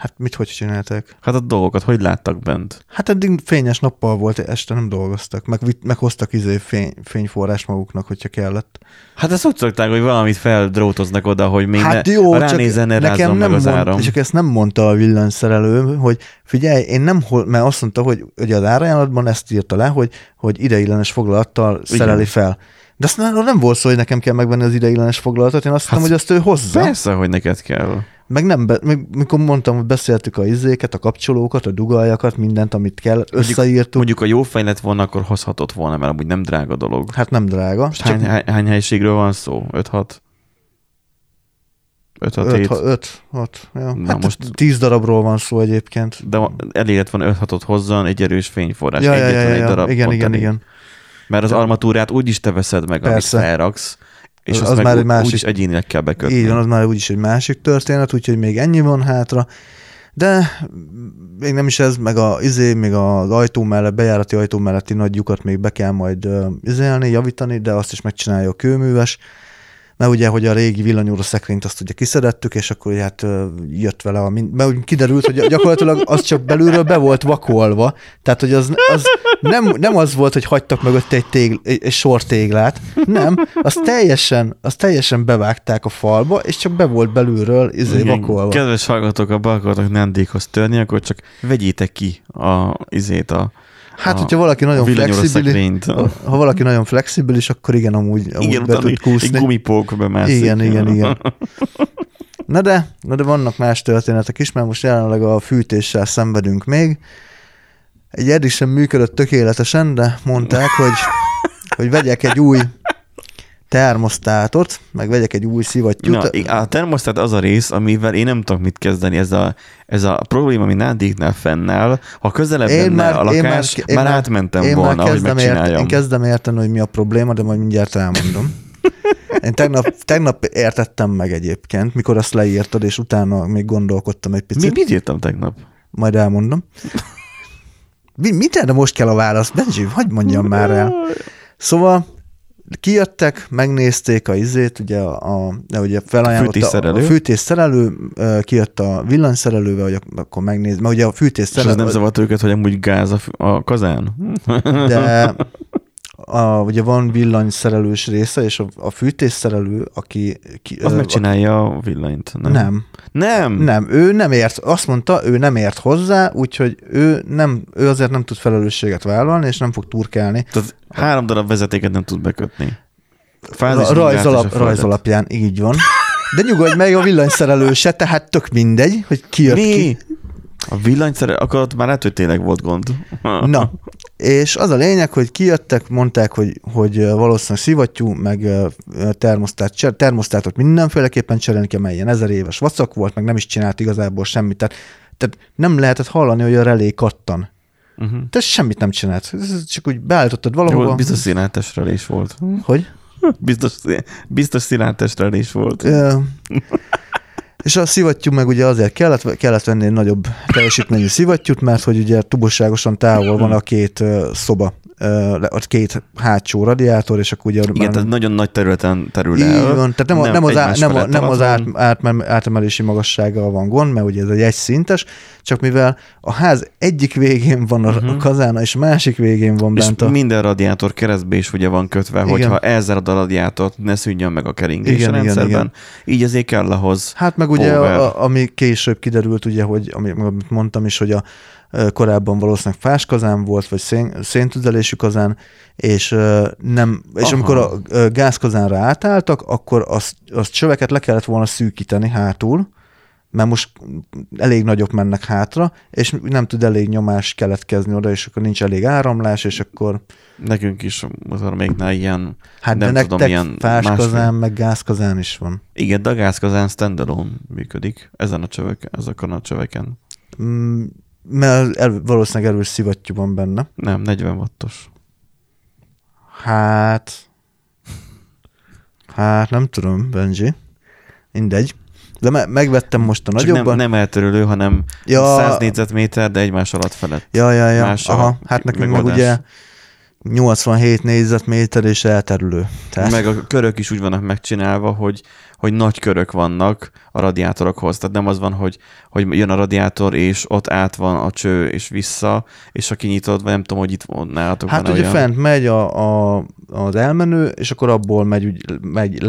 hát mit hogy csinálták? Hát a dolgokat hogy láttak bent? Hát eddig fényes nappal volt, este nem dolgoztak, meg, meg hoztak izé fény, fényforrás maguknak, hogyha kellett. Hát ezt úgy szokták, hogy valamit feldrótoznak oda, hogy még hát ne, jó, csak ne nekem nem meg az mond, áram. csak ezt nem mondta a villanyszerelő, hogy figyelj, én nem, hol, mert azt mondta, hogy ugye az árajánlatban ezt írta le, hogy, hogy ideiglenes foglalattal szereli fel. De azt nem, nem volt szó, hogy nekem kell megvenni az ideiglenes foglalatot, én azt Hát hittem, hogy azt ő hozza. Persze, hogy neked kell. Meg nem, be, meg, mikor mondtam, hogy beszéltük a izéket, a kapcsolókat, a dugaljakat, mindent, amit kell, összeírtuk. Mondjuk a jó fej lett volna, akkor hozhatott volna, mert amúgy nem drága dolog. Hát nem drága. Most hány, hány, hány helyiségről van szó? 5-6? 5-6 5, 7? 5, 6. Ja. Na Hát most- most 10 darabról van szó egyébként. De elég lett volna 5-6-ot hozzon, egy erős fényforrás. Ja, ja, egyetlen ja, egy ja, darab igen, igen, elég. igen. Mert az armatúrát úgy is te veszed meg, Persze. amit felraksz, és Az meg már egy másik- úgy is egyénileg kell bekötni. Így van, az már úgyis egy másik történet, úgyhogy még ennyi van hátra. De még nem is ez, meg a izé, még az ajtó mellett, bejárati ajtó melletti nagy lyukat még be kell majd izélni, javítani, de azt is megcsinálja a kőműves mert ugye, hogy a régi villanyóra szekrényt azt ugye kiszedettük, és akkor hát jött vele, a, mert úgy kiderült, hogy gyakorlatilag az csak belülről be volt vakolva, tehát hogy az, az nem, nem az volt, hogy hagytak mögött egy, tégl, egy, egy sor téglát, nem, az teljesen, az teljesen bevágták a falba, és csak be volt belülről izé Igen, vakolva. Kedves hallgatók, ha be akartok Nendékhoz törni, akkor csak vegyétek ki a izét a Hát, a, hogyha valaki nagyon flexibilis, ha, valaki nagyon flexibilis, akkor igen, amúgy, amúgy igen, be tud kúszni. Egy gumipók bemászik. Igen, igen, igen. Na de, na de vannak más történetek is, mert most jelenleg a fűtéssel szenvedünk még. Egy eddig sem működött tökéletesen, de mondták, hogy, hogy vegyek egy új termosztátot, meg vegyek egy új szivattyút. Na, a termosztát az a rész, amivel én nem tudok mit kezdeni. Ez a, ez a probléma, ami Nádiknál fennáll. Ha közelebb én lenne már, a lakás, én már, már átmentem én volna, már hogy megcsináljam. Ért, én kezdem érteni, hogy mi a probléma, de majd mindjárt elmondom. Én tegnap, tegnap értettem meg egyébként, mikor azt leírtad, és utána még gondolkodtam egy picit. Mi, mit írtam tegnap? Majd elmondom. Mi, mit erre most kell a válasz? Benji, hagyd mondjam már el. Szóval kijöttek, megnézték a izét, ugye a, a ugye felajánlotta a, a fűtésszerelő, kijött a villanyszerelővel, hogy akkor megnéz, mert ugye a fűtésszerelő... És ez nem zavart őket, hogy amúgy gáz a, a kazán? De a, ugye van villanyszerelős része, és a, a fűtésszerelő, aki... Ki, az megcsinálja a villanyt, nem? Nem. Nem? Nem, ő nem ért, azt mondta, ő nem ért hozzá, úgyhogy ő, nem, ő azért nem tud felelősséget vállalni, és nem fog turkálni. Tehát három darab vezetéket nem tud bekötni. Fázis rajz, alap, rajz alapján, így van. De nyugodj meg, a villanyszerelő se, tehát tök mindegy, hogy ki jött Mi? ki. A villanyszerelő, akkor ott már lehet, hogy tényleg volt gond. Na, és az a lényeg, hogy kijöttek, mondták, hogy, hogy valószínűleg szivattyú, meg termosztát, termosztátot mindenféleképpen cserélni kell, melyen ezer éves vacak volt, meg nem is csinált igazából semmit. Tehát, tehát nem lehetett hallani, hogy a relé kattan. Uh-huh. Te semmit nem csinált. Csak úgy beállítottad valahova. Jó, biztos színáltesre is volt. Hogy? Biztos, biztos színáltesre is volt. És a szivattyú meg ugye azért kellett, kellett venni egy nagyobb teljesítményű szivattyút, mert hogy ugye túlságosan távol van a két szoba a két hátsó radiátor, és akkor ugye... Igen, tehát nagyon nagy területen terül el. Van, tehát nem, nem, nem az, á, nem, nem az át, át, átemelési magassággal van gond, mert ugye ez egy egyszintes, csak mivel a ház egyik végén van a, uh-huh. a kazána, és másik végén van és bent a... minden radiátor keresztbe is ugye van kötve, igen. hogyha elzárad a radiátort, ne szűnjön meg a keringés igen, a rendszerben. Igen, igen. Így azért kell ahhoz Hát meg ugye, a, a, ami később kiderült, ugye, hogy amit mondtam is, hogy a, korábban valószínűleg fás kazán volt, vagy szén, széntüzelésű kazán, és, nem, és Aha. amikor a gázkazánra átálltak, akkor azt, azt csöveket le kellett volna szűkíteni hátul, mert most elég nagyok mennek hátra, és nem tud elég nyomás keletkezni oda, és akkor nincs elég áramlás, és akkor... Nekünk is még ilyen... Hát nem de tudom, ilyen fáskazán, meg gázkazán is van. Igen, de a gázkazán standalone működik ezen a csöveken, ezeken a csöveken. Mm, mert el, valószínűleg erős szivattyú van benne. Nem, 40 wattos. Hát... Hát nem tudom, Benji. Mindegy. De me- megvettem most a nagyobban. Nem, nem eltörölő, hanem ja, 100 négyzetméter, de egymás alatt felett. Ja, ja, ja. Más Aha, hát nekünk meg ugye 87 négyzetméter és elterülő. Tehát... Meg a körök is úgy vannak megcsinálva, hogy, hogy nagy körök vannak a radiátorokhoz. Tehát nem az van, hogy, hogy jön a radiátor, és ott át van a cső, és vissza, és ha kinyitod, vagy nem tudom, hogy itt nálatok Hát van ugye olyan. fent megy a, a, az elmenő, és akkor abból megy, megy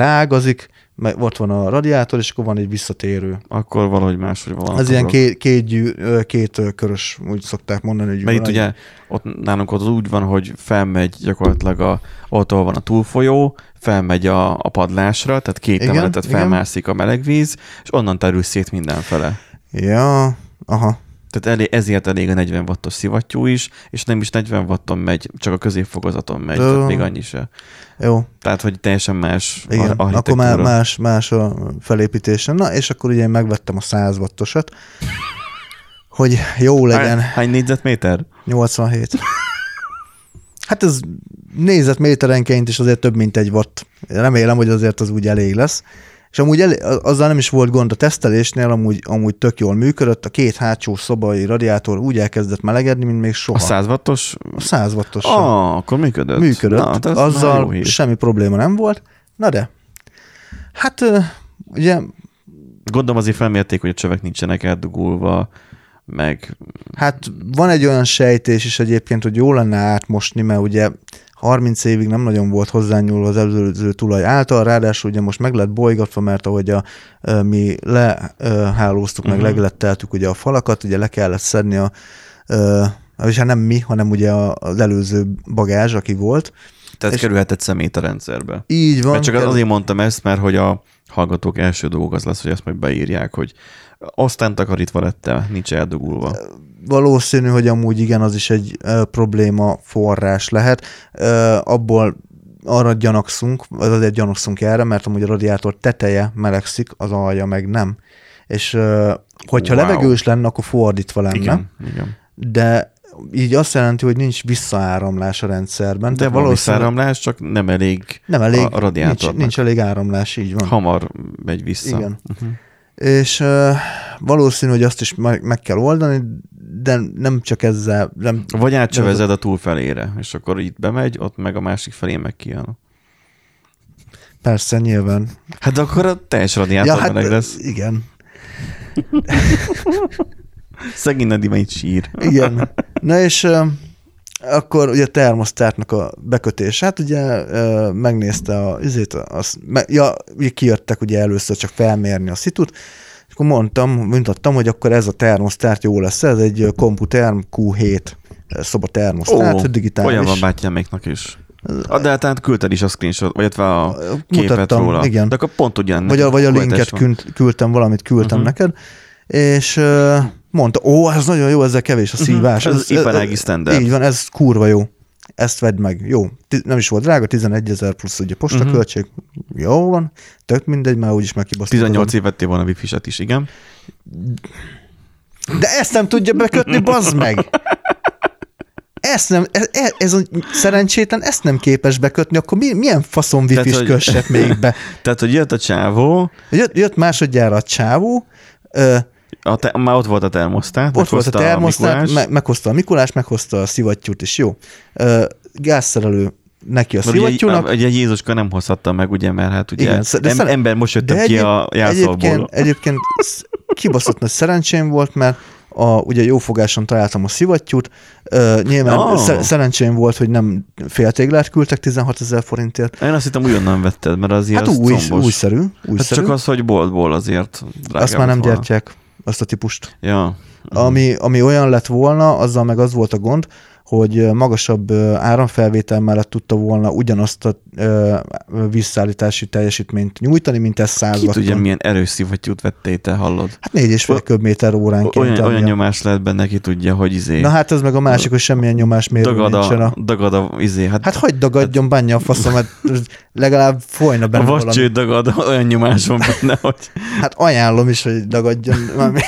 leágazik, ott van a radiátor, és akkor van egy visszatérő. Akkor valahogy máshogy van. Ez ilyen két, két, gyű, két körös, úgy szokták mondani. Hogy Mert itt ugye ott nálunk ott úgy van, hogy felmegy gyakorlatilag a, ott van a túlfolyó, felmegy a, a padlásra, tehát két igen, emeletet felmászik igen. a melegvíz, és onnan terül szét mindenfele. Ja, aha. Tehát elég, ezért elég a 40 wattos szivattyú is, és nem is 40 watton megy, csak a középfokozaton megy, Ö... tehát még annyi se. Jó. Tehát, hogy teljesen más Igen, akkor már más, más a felépítése. Na, és akkor ugye én megvettem a 100 wattosat, hogy jó legyen. Hány, hány négyzetméter? 87. Hát ez négyzetméterenként is azért több, mint egy watt. Remélem, hogy azért az úgy elég lesz. És amúgy elé, azzal nem is volt gond a tesztelésnél, amúgy, amúgy tök jól működött, a két hátsó szobai radiátor úgy elkezdett melegedni, mint még soha. A 100 wattos? A 100 wattos. Ah, akkor működött. Működött, Na, hát azzal semmi probléma nem volt. Na de, hát ugye, Gondolom azért felmérték, hogy a csövek nincsenek eldugulva, meg hát van egy olyan sejtés is egyébként, hogy jó lenne átmosni, mert ugye 30 évig nem nagyon volt hozzányúlva az előző tulaj által, ráadásul ugye most meg lett bolygatva, mert ahogy a, mi lehálóztuk, meg Mhm. legletteltük ugye a falakat, ugye le kellett szedni a, és hát nem mi, hanem ugye az előző bagázs, aki volt. tehát És- kerülhetett szemét a rendszerbe. Így van. Mert csak kell- azért mondtam ezt, mert hogy a hallgatók első dolgok az lesz, hogy ezt majd beírják, hogy aztán takarítva lettem, nincs eldugulva. Valószínű, hogy amúgy igen, az is egy ö, probléma forrás lehet. Ö, abból arra gyanakszunk, vagy azért gyanakszunk erre, mert amúgy a radiátor teteje melegszik, az alja meg nem. És ö, hogyha Wow. levegős lenne, akkor fordítva lenne. Igen, igen. De így azt jelenti, hogy nincs visszaáramlás a rendszerben. De tehát van valószínűleg visszaáramlás, csak nem elég nem elég, a nincs, radiátornak. nincs elég áramlás, így van. Hamar megy vissza. Igen. Uh-huh. És uh, valószínű, hogy azt is meg, meg kell oldani, de nem csak ezzel, nem, Vagy átcsövezed a túlfelére, és akkor itt bemegy, ott meg a másik felé meg kijön. persze, nyilván. Hát akkor a teljes radiátor ja, meleg lesz. igen. Szegény Nadi megy sír. Igen. Na és akkor ugye a termosztátnak a bekötés, hát ugye megnézte a, azért, az, ja, kijöttek ugye először csak felmérni a szitut, akkor mondtam, mutattam, hogy akkor ez a termosztát jó lesz, ez egy Computerm Q7 szoba termosztát, Ó, digitális. olyan van bátyáméknak is. A deltát küldted is a screenshot, vagy illetve a képet Mutattam, róla. igen. De akkor pont ugyan. Vagy a, vagy a Q7-es linket küld, küldtem, valamit küldtem Mhm. uh-huh. neked, és uh, mondta, ó, ez nagyon jó, ezzel kevés a szívás. Ez az iparági standard. Így van, ez kurva jó. Ezt vedd meg. Jó. Nem is volt drága, 11 ezer plusz ugye postaköltség. Uh-huh. Jó van, tök mindegy, már úgyis megkibasztottam. 18 év vettél volna wifi-set is, igen. De ezt nem tudja bekötni, bazd meg! Ezt nem, ez, ez, ez a szerencsétlen ezt nem képes bekötni, akkor mi, milyen faszom Tehát, wifi-s hogy- kössek még be? Tehát, hogy jött a csávó, Jött, jött másodjára a csávó, ö, a te, már ott volt a termosztát, Ott volt a termosztát, Mikulás. me- meghozta a Mikulás, meghozta a szivattyút is, jó. Ö, gázszerelő neki a Mert ugye, szivattyúnak. ugye Jézuska nem hozhatta meg, ugye, mert hát ugye Igen, de em, szere- ember most jöttem ki egyéb- a jászolból. egyébként, egyébként sz- kibaszott nagy szerencsém volt, mert a, ugye jó fogáson találtam a szivattyút, uh, nyilván oh. szerencsém volt, hogy nem féltéglát küldtek 16 ezer forintért. Én azt hittem újonnan vetted, mert azért Hát az új, combos. újszerű, Hát újszerű. csak az, hogy boltból azért drágább azt már nem volna. gyártják, azt a típust. Ja. Ami, ami olyan lett volna, azzal meg az volt a gond, hogy magasabb áramfelvétel mellett tudta volna ugyanazt a visszaállítási teljesítményt nyújtani, mint ez 100 Ki tudja, milyen erős szivattyút vettél, te hallod? Hát négy és fél köbméter óránként. Olyan, olyan ami a- nyomás lehet benne, ki tudja, hogy izé. Na hát ez meg a másik, hogy semmilyen nyomásmérő dagad nincsen. a, A... dagad a izé. Hát, Hát hagyd dagadjon, bánja a faszom, mert legalább folyna a benne valami. vascső dagad, olyan nyomás van benne, hogy... Hát ajánlom is, hogy dagadjon.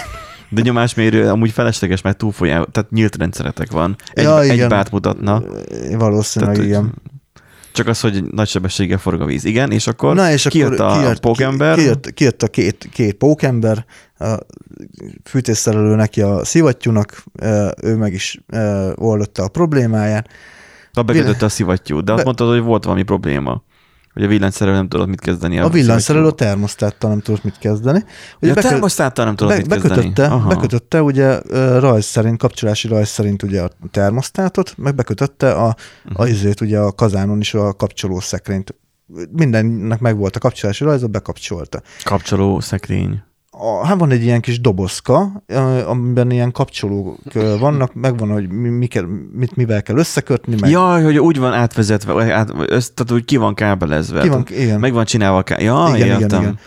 De nyomásmérő amúgy felesleges, mert túlfolyá, tehát nyílt rendszeretek van. Egy, Ja, egy igen. bát mutatna. Valószínűleg Tehát, igen. Csak az, hogy nagy sebességgel forog a víz. Igen, és akkor Na és kijött akkor a kijött, pókember. Kijött, kijött a két, két pókember, a fűtésszerelő neki a szivattyúnak, ő meg is oldotta a problémáját. Ha bekötötte a szivattyút, de azt Be- mondtad, hogy volt valami probléma. Hogy a villanyszerelő nem tudott mit kezdeni. A villanyszerelő a termosztáttal nem tudott mit kezdeni. Ja, Ugye a bekö- termosztáttal nem tudott be, mit kezdeni. bekötötte, Aha. bekötötte ugye rajz szerint, kapcsolási rajz szerint ugye a termosztátot, meg bekötötte a, Mhm. a izét, ugye a kazánon is a kapcsoló szekrényt. Mindennek megvolt a kapcsolási rajza, bekapcsolta. Kapcsoló szekrény. A, hát van egy ilyen kis dobozka, amiben ilyen kapcsolók vannak, megvan, hogy mi, mi kell, mit mivel kell összekötni, meg Jaj, hogy úgy van átvezetve, át, össz, tehát úgy ki van kábelezve. ki van, igen. Meg van csinálva a. Ja, Igen, igen, értem. igen.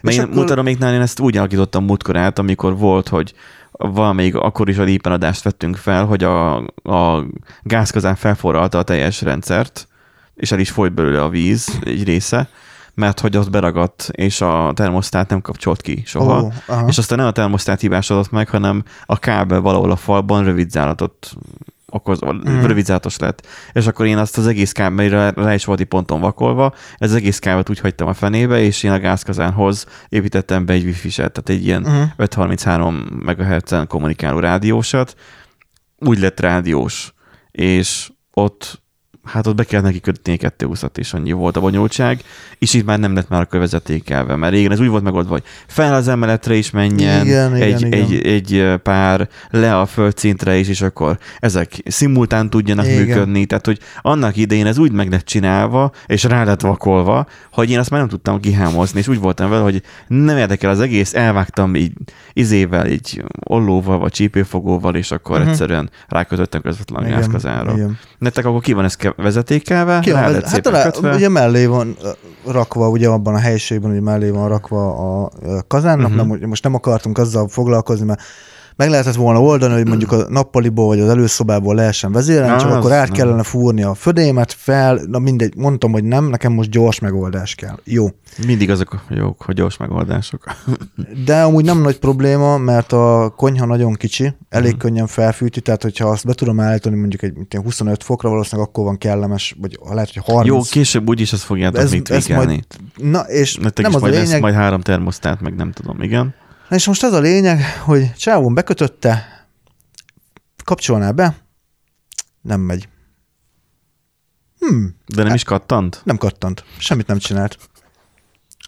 Mert És én akkor- mutaroméknál én ezt úgy alakítottam múltkor át, amikor volt, hogy valamelyik akkor is a lépen adást vettünk fel, hogy a, a gázkazán felforralta a teljes rendszert, és el is folyt belőle a víz egy része, mert hogy ott beragadt, és a termosztát nem kapcsolt ki soha. Aha. és aztán nem a termosztát hibásodott meg, hanem a kábel valahol a falban rövid zálatot okoz, mm. rövidzátos lett. És akkor én azt az egész kábelre rá is volt ponton vakolva, ez az egész kábelt úgy hagytam a fenébe, és én a gázkazánhoz építettem be egy wifi-set, tehát egy ilyen Uh-huh. 533 MHz-en kommunikáló rádiósat, úgy lett rádiós, és ott hát ott be kellett neki kötni egy 220 és annyi volt a bonyolultság, és itt már nem lett már a vezetékelve, mert régen ez úgy volt megoldva, hogy fel az emeletre is menjen, Igen, igen, egy, igen. Egy, egy pár le a földszintre is, és akkor ezek szimultán tudjanak Igen. működni, tehát hogy annak idején ez úgy meg lett csinálva, és rá lett vakolva, hogy én azt már nem tudtam kihámozni, és úgy voltam vele, hogy nem érdekel az egész, elvágtam így izével, egy ollóval, vagy csípőfogóval, és akkor uh-huh. egyszerűen rákötöttem közvetlen a igen. Nektek akkor ki van ez ke- vezetékelve, Ki lett hát kötve. ugye mellé van rakva, ugye abban a helyiségben, ugye mellé van rakva a kazánnak, Mhm. uh-huh. nem, most nem akartunk azzal foglalkozni, mert meg lehetett volna oldani, hogy mondjuk a nappaliból vagy az előszobából lehessen vezérelni, Na, csak akkor át nem. kellene fúrni a födémet fel, na mindegy, mondtam, hogy nem, nekem most gyors megoldás kell. Jó. Mindig azok a jók, hogy gyors megoldások. De amúgy nem nagy probléma, mert a konyha nagyon kicsi, elég Mhm. könnyen felfűti, tehát hogyha azt be tudom állítani mondjuk egy mint ilyen 25 fokra, valószínűleg akkor van kellemes, vagy lehet, hogy 30. Jó, később úgyis azt fogjátok Ez- még ez majd- Na, és Nektek nem az a lényeg, majd három termosztát, meg nem tudom, igen. És most az a lényeg, hogy csávon bekötötte, kapcsolná be, nem megy. Hmm, De nem is kattant? nem kattant, semmit nem csinált.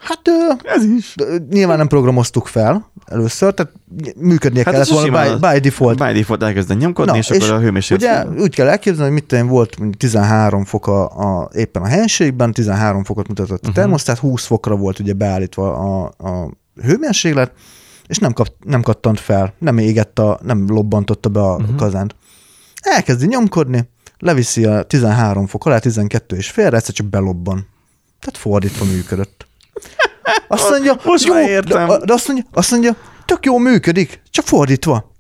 Hát Ez is. nyilván nem programoztuk fel először, tehát működnie Hát kellett volna by, by default. By default elkezdeni nyomkodni, Na, és akkor és a hőmérséklet. Ugye úgy kell elképzelni, hogy mit tudom, én, volt mondjuk 13 fok a, a, éppen a helyiségben, 13 fokot mutatott a Mhm. termosztát, 20 fokra volt ugye beállítva a, a hőmérséklet, és nem, kap, nem kattant fel, nem égett, a, nem lobbantotta be a uh-huh. kazánt. Elkezdi nyomkodni, leviszi a 13 fok alá, 12 és félre, egyszer csak belobban. Tehát fordítva működött. Azt mondja, Most jó, értem. De, de azt mondja, azt mondja, tök jó működik, csak fordítva.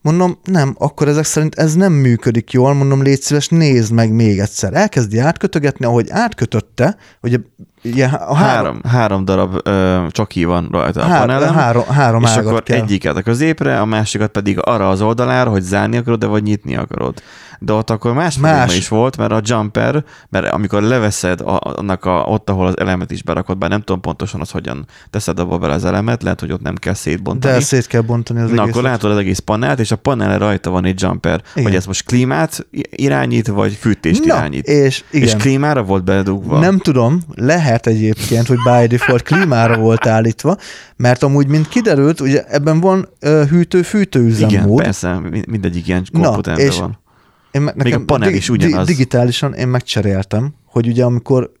Mondom, nem, akkor ezek szerint ez nem működik jól, mondom, légy szíves, nézd meg még egyszer. Elkezdi átkötögetni, ahogy átkötötte, ugye, a három, Három, három darab ö, csoki van rajta a há, panelen, három, három és akkor kell. egyiket a középre, a másikat pedig arra az oldalára, hogy zárni akarod, de vagy nyitni akarod. De ott akkor más, más. Is volt, mert a jumper, mert amikor leveszed a, annak a, ott, ahol az elemet is berakod, bár nem tudom pontosan az, hogyan teszed abba bele az elemet, lehet, hogy ott nem kell szétbontani. De szét kell bontani az Na, egészet. akkor látod az egész panelt, és a panelre rajta van egy jumper, Igen. hogy ez most klímát irányít, vagy fűtést Na, irányít. és igen. És klímára volt bedugva. Nem tudom, lehet egyébként, hogy by default klímára volt állítva, mert amúgy, mint kiderült, ugye ebben van uh, hűtő-fűtő Igen, üzemmód. persze, mi- mindegyik ilyen Na, és van. Én me- Még a panel is ugyanaz. digitálisan én megcseréltem, hogy ugye amikor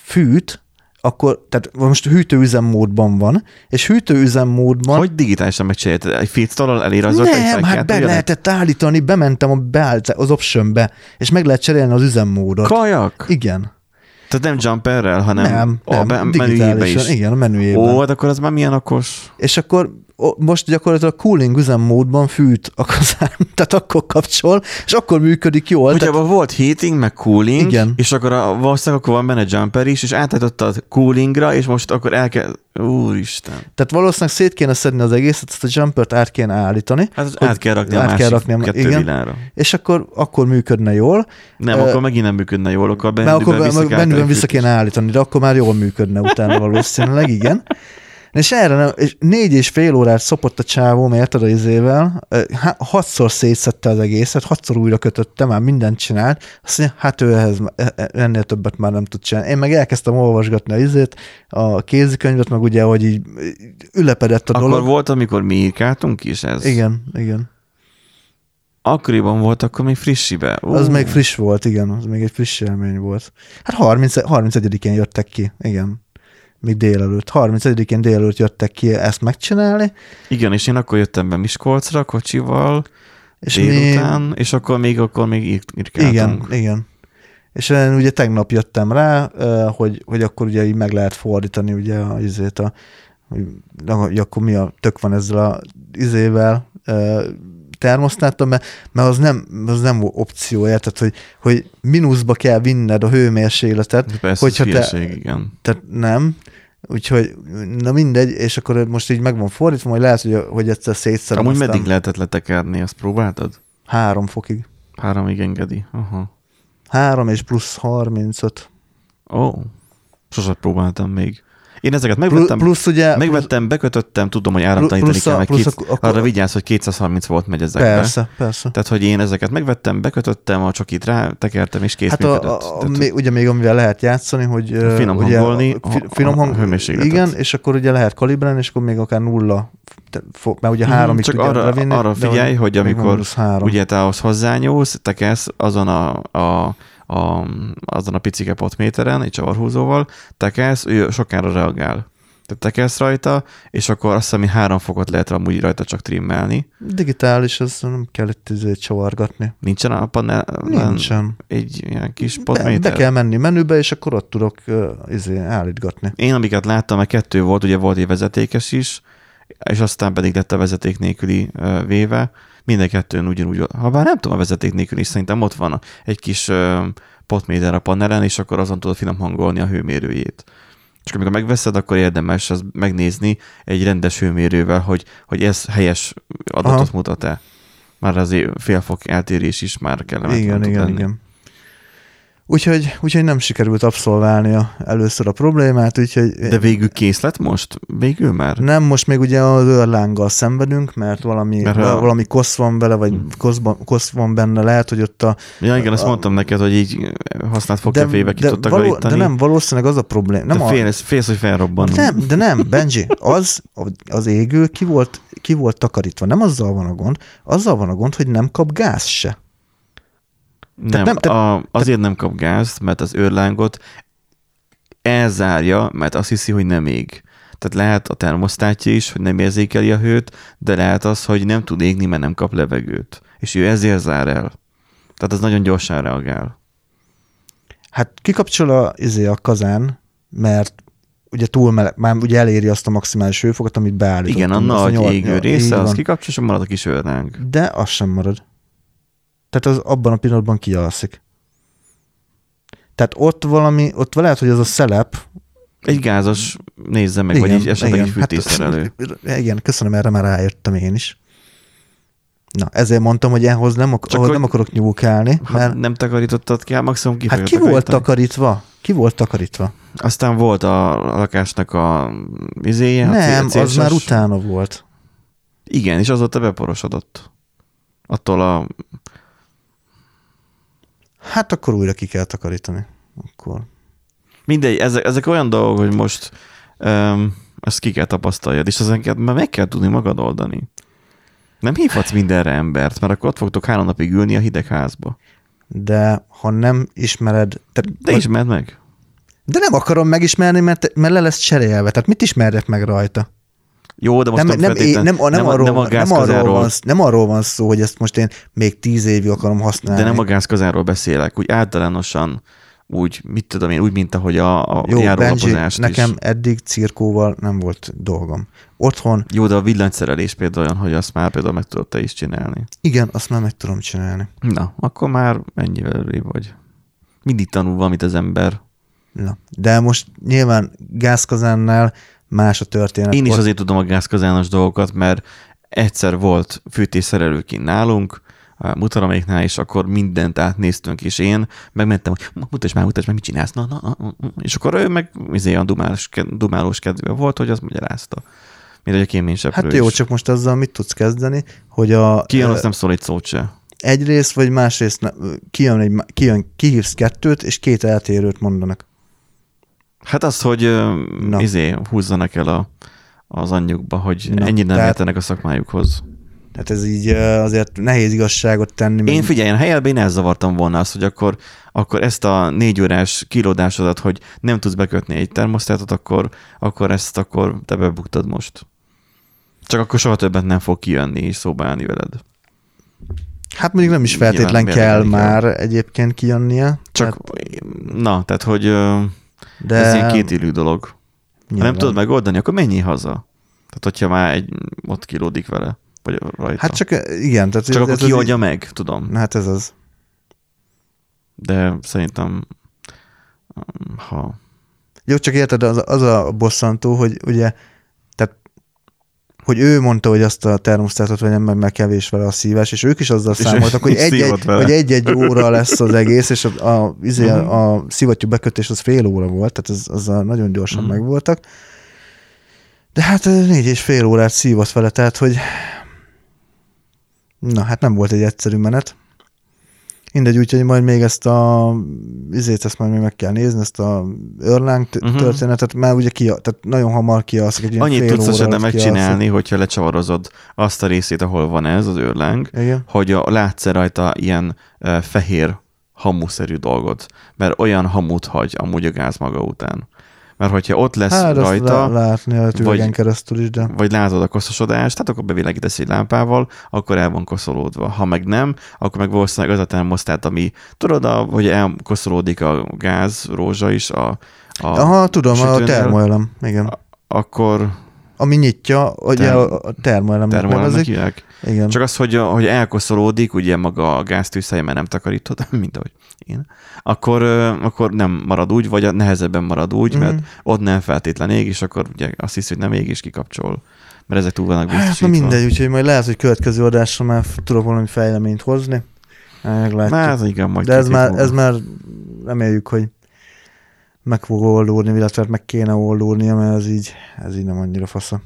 fűt, akkor, tehát most hűtőüzemmódban van, és hűtőüzemmódban Hogy digitálisan megcsináltad? Egy feedstall elérajzolt egy nem, hát fájkát, be lehetett állítani, bementem a beállt, az optionbe, és meg lehet cserélni az üzemmódot. Kajak? Igen. Tehát nem jumperrel, hanem Nem, a nem, be- menüjébe digitálisan, is. igen, a menüjében. Ó, hát akkor az már milyen okos. És akkor most gyakorlatilag cooling üzemmódban fűt a kazán, tehát akkor kapcsol, és akkor működik jól. Hogyha Tehát, volt heating, meg cooling, Igen. és akkor a, valószínűleg akkor van benne jumper is, és átállítottad coolingra, és most akkor el kell... Úristen. tehát valószínűleg szét kéne szedni az egészet, ezt a jumpert át kéne állítani, Hát az át kell rakni a át kell másik rakni a- kettő igen. világra. és akkor, akkor működne jól, Nem, Ö, akkor megint nem működne jól, akkor mert akkor vissza kell állítani vissza kéne állítani, de akkor már jól működne utána valószínűleg, igen. És erre nem, és négy és fél órát szopott a csávó, érted a izével, hatszor szétszette az egészet, hatszor újra kötötte, már mindent csinált, azt mondja, hát ő ehhez, e- e- ennél többet már nem tud csinálni. Én meg elkezdtem olvasgatni a izét, a kézikönyvet, meg ugye, hogy így ülepedett a Akkor dolog. volt, amikor mi írkáltunk is ez? Igen, igen. Akkoriban volt, akkor még frissibe. Ú, Az még friss volt, igen, az még egy friss élmény volt. Hát 30, 31-én jöttek ki, igen. Még délelőtt. 31-én délelőtt jöttek ki ezt megcsinálni, Igen, és én akkor jöttem be Miskolcra kocsival, és délután, és akkor még, akkor még ír-. Igen, igen. És én ugye tegnap jöttem rá, hogy, hogy akkor ugye így meg lehet fordítani ugye a izét a, hogy, hogy akkor mi a tök van ezzel a izével, ö, termosztátom, mert, mert az, nem, az nem opció, érted, hogy, hogy mínuszba kell vinned a hőmérsékletet, Persze, hogyha te- igen. tehát nem, úgyhogy na mindegy, és akkor most így meg van fordítva, majd lehet, hogy, hogy egyszer szétszerem. Amúgy aztán meddig lehetett letekerni, azt próbáltad? Három fokig. Háromig engedi. Aha. 3 és plusz 35. Ó, oh. sosem próbáltam még. Én ezeket megvettem, plusz ugye... megvettem, bekötöttem, tudom, hogy áramtanítani kell, meg két, akkor- akkor- arra vigyázz, hogy 230 volt megy ezekbe. Persze, persze. Tehát, hogy én ezeket megvettem, bekötöttem, a csokit rá tekertem, és kész Hát a, a, Tehát, a, még, ugye még amivel lehet játszani, hogy ö, Finom ugye, hangolni fi, finom hang, hőmérsékletet. igen, és akkor ugye lehet kalibrálni, és akkor még akár nulla, mert ugye Mhm, háromig Csak arra, levinni, arra figyelj, hogy amikor három. ugye te ahhoz hozzányúlsz, tekelsz azon a, a, a, azon a picike potméteren, egy csavarhúzóval, tekelsz, ő sokára reagál. Tehát tekelsz rajta, és akkor azt hiszem, hogy három fokot lehet amúgy rajta csak trimmelni. Digitális, az nem kell itt izét csavargatni. Nincsen a panel Nincsen. egy ilyen kis potméter? be kell menni menübe, és akkor ott tudok uh, izé, állítgatni. Én amiket láttam, mert kettő volt, ugye volt egy vezetékes is, és aztán pedig lett a vezeték nélküli véve. Minden kettőn ugyanúgy, ha bár nem tudom a vezeték nélküli, is, szerintem ott van egy kis potméter a panelen, és akkor azon tudod finom hangolni a hőmérőjét. Csak amikor megveszed, akkor érdemes az megnézni egy rendes hőmérővel, hogy, hogy ez helyes adatot. Aha. mutat-e. Már azért fél fok eltérés is már kellemetlen igen, tud igen, lenni. igen. Úgyhogy, úgyhogy nem sikerült abszolválnia először a problémát, úgyhogy De végül kész lett most? Végül már? nem, most még ugye az őrlánggal szenvedünk, mert valami, Mert a- valami kosz van vele, vagy kosz, kosz van benne, lehet, hogy ott a... Ja, igen, azt A- mondtam neked, hogy így használt fogkefébe ki de, tudtak való, de nem, valószínűleg az a probléma. Nem de a, félsz, félsz, hogy felrobban. nem, de nem, Benji, az, az égő ki volt, ki volt takarítva. Nem azzal van a gond, azzal van a gond, hogy nem kap gáz se. Nem, nem, te- a, azért nem kap gázt, mert az őrlángot elzárja, mert azt hiszi, hogy nem ég. Tehát lehet a termosztátja is, hogy nem érzékeli a hőt, de lehet az, hogy nem tud égni, mert nem kap levegőt. És ő ezért zár el. Tehát az nagyon gyorsan reagál. Hát kikapcsol a, izé, a kazán, mert ugye túl meleg, már ugye eléri azt a maximális hőfokot, amit beállítottunk. Igen, a nagy égő része, az kikapcsol, és marad a kis őrláng. De az sem marad. Tehát az abban a pillanatban kialszik. Tehát ott valami, ott lehet, hogy az a szelep. Egy gázos nézze meg, vagy egy esetleg egy hát- fűtésszerelő. igen, köszönöm, erre már rájöttem én is. Na, ezért mondtam, hogy ehhez nem, ak- Csak ahhoz nem akarok nyúlkálni, Ha mert nem takarítottad ki, hát maximum ki hát ki volt takarítani. takarítva? Ki volt takarítva? Aztán volt a lakásnak a izéje. a nem, cél- az már utána volt. Igen, és azóta beporosodott. Attól a... Hát akkor újra ki kell takarítani. Akkor. Mindegy, ezek, ezek olyan dolgok, hogy most um, ezt ki kell tapasztaljad, és ezeket már meg kell tudni magad oldani. Nem hívhatsz mindenre embert, mert akkor ott fogtok három napig ülni a hideg házba. De ha nem ismered, tehát, De ismerd meg. de nem akarom megismerni, mert, mert le lesz cserélve. Tehát mit ismerjek meg rajta? Jó, de most Nem, nem, nem, nem, nem, a- arról, nem a nem, arról gázkazáról, van, nem arról van szó, hogy ezt most én még tíz évig akarom használni. de nem a gázkazáról beszélek, úgy általánosan, úgy, mit tudom én, úgy, mint ahogy a, a Jó, Benji, járólapozás nekem is. eddig cirkóval nem volt dolgom. Otthon, Jó, de a villanyszerelés például olyan, hogy azt már például meg tudod te is csinálni. igen, azt már meg tudom csinálni. Na, akkor már ennyivel előrébb vagy. Mindig tanul valamit az ember. Na. De most nyilván gázkazánnál más a történet. Én is azért tudom a gázkazános dolgokat, mert egyszer volt fűtésszerelő kint nálunk, mutaraméknál, és akkor mindent átnéztünk, és én megmentem, hogy mutasd már, mutasd már, mit csinálsz, na, na, na, na. és akkor ő meg izé, a dumálós, dumálós kedve volt, hogy azt magyarázta. Mint hogy a kéményseprő Hát jó, is. csak most azzal mit tudsz kezdeni, hogy a Kijön, azt nem szól egy szót se. egyrészt vagy másrészt kijön, egy, kijön, kihívsz kettőt, és két eltérőt mondanak. Hát az, hogy Na. izé, húzzanak el a, az anyjukba, hogy Na, ennyit nem tehát- a szakmájukhoz. Tehát ez így azért nehéz igazságot tenni. Én meg- figyelj, én helyelben én elzavartam volna azt, hogy akkor, akkor ezt a négy órás kilódásodat, hogy nem tudsz bekötni egy termosztátot, akkor, akkor ezt akkor te bebuktad most. Csak akkor soha többet nem fog kijönni és szóba állni veled. Hát mondjuk nem is Nyilván feltétlen kell mérlegelni kell. már egyébként kijönnie. Csak, na, tehát, hogy de ez ilyen kétélű dolog. Ha nyilván. nem tudod megoldani, akkor menjél haza. Tehát, hogyha már egy, ott kilódik vele, vagy rajta. Hát csak igen. Tehát csak ez, akkor kioldja meg, tudom. így- Hát ez az. De szerintem, ha Jó, csak érted, az, az a bosszantó, hogy ugye, hogy ő mondta, hogy azt a termosztátot vegyem meg, mert kevés vele a szívás, és ők is azzal És számoltak, hogy egy-egy, hogy egy-egy óra lesz az egész, és a, a, izé, Mhm. a szivattyú bekötés az fél óra volt, tehát az, azzal nagyon gyorsan Mhm. megvoltak. De hát négy és fél órát szívott vele, tehát hogy na, hát nem volt egy egyszerű menet. Mindegy, úgyhogy majd még ezt a izét, ezt majd még meg kell nézni, ezt a t- Mhm. történetet, már ugye ki, tehát nagyon hamar kialszik, egy ilyen Annyit tudsz alatt megcsinálni, hogyha lecsavarozod azt a részét, ahol van ez, az kialszik. Igen. hogy a, látsz rajta ilyen uh, fehér hamuszerű dolgot, mert olyan hamut hagy amúgy a gáz maga után. Mert hogyha ott lesz Hát rajta, lá- látni a vagy- keresztül is, de vagy látod a koszosodást, tehát akkor bevilágítasz egy lámpával, akkor el van koszolódva. Ha meg nem, akkor meg valószínűleg az a termosztát, ami tudod, a, hogy elkoszolódik a gáz, rózsa is, a, a Aha, tudom, a sütőnél, termoelem, igen. akkor Ami nyitja, ugye Term- a termoelemnek nevezik. hívják. Igen. Csak az, hogy, hogy elkoszolódik, ugye maga a gáztűzhely, mert nem takarítod, mint ahogy én, akkor, akkor nem marad úgy, vagy a nehezebben marad úgy, Mhm. mert ott nem feltétlen ég, és akkor ugye azt hiszi, hogy nem ég, és kikapcsol. Mert ezek túl vannak Hát, na biztosítva. mindegy, úgyhogy majd lehet, hogy következő adásra már tudok valami fejleményt hozni. Meglátjuk. Hát igen, majd De ez már, ez már reméljük, hogy meg fog oldódni, illetve meg kéne oldódnia, mert ez így, ez így nem annyira fasza.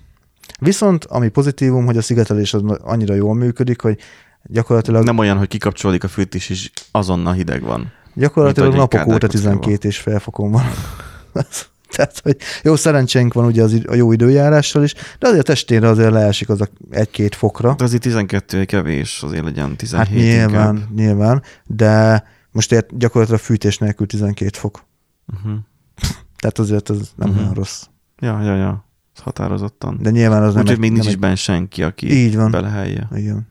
Viszont ami pozitívum, hogy a szigetelés az annyira jól működik, hogy gyakorlatilag, Nem olyan, hogy kikapcsolódik a fűtés, és azonnal hideg van. gyakorlatilag napok óta kádárkockával. 12 és fél fokon van. Tehát, hogy jó szerencsénk van ugye az, a jó időjárással is, de azért a testére azért leesik az a egy-két fokra. De azért 12 kevés, azért legyen 17 Hát nyilván, inkább. nyilván, de most ért, gyakorlatilag fűtés nélkül 12 fok. Uh-huh. Tehát azért ez nem Mhm. olyan rossz. Ja, ja, ja. Határozottan. De nyilván az nem Úgyhogy egy, még nincs nem is benne senki, aki Így van. belehelye. egy, igen.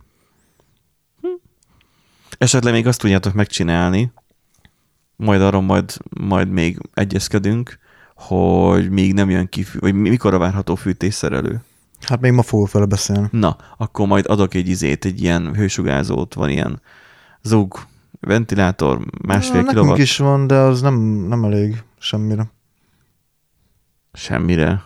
Esetleg még azt tudjátok megcsinálni, majd arról majd, majd még egyezkedünk, hogy még nem jön ki, vagy mikor a várható fűtésszerelő. Hát még ma fogok vele beszélni. Na, akkor majd adok egy izét, egy ilyen hősugárzót, van ilyen zug, ventilátor, másfél Na, kilowatt, is van, de az nem, nem elég semmire. semmire.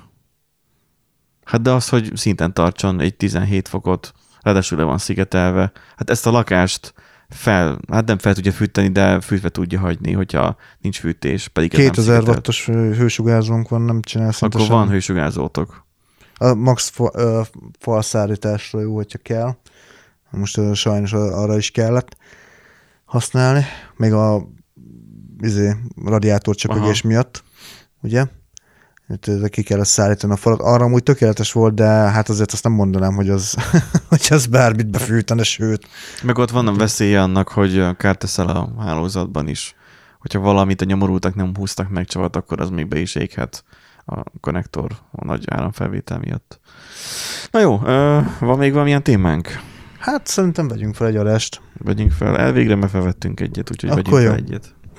Hát de az, hogy szinten tartson egy 17 fokot, ráadásul le van szigetelve, hát ezt a lakást fel, hát nem fel tudja fűteni, de fűtve tudja hagyni, hogyha nincs fűtés, pedig ez nem 2000 szigetelt. wattos hő- hősugárzónk van, nem csinál szinte Akkor van semmit. hősugárzótok. A max fa, ö, falszállításra jó, hogyha kell. Most ö, sajnos arra is kellett használni, még a izé, radiátor csöpögés miatt, ugye? Itt ki kellett szállítani a falat. Arra amúgy tökéletes volt, de hát azért azt nem mondanám, hogy az, hogy az bármit befűtene, sőt. Meg ott van a veszélye annak, hogy kárt teszel a hálózatban is. Hogyha valamit a nyomorultak nem húztak meg csavat, akkor az még be is éghet a konnektor a nagy áramfelvétel miatt. Na jó, van még valamilyen témánk? Hát szerintem vegyünk fel egy adást. Vegyünk fel. Elvégre már felvettünk egyet, úgyhogy Akkor vegyünk fel jó. egyet.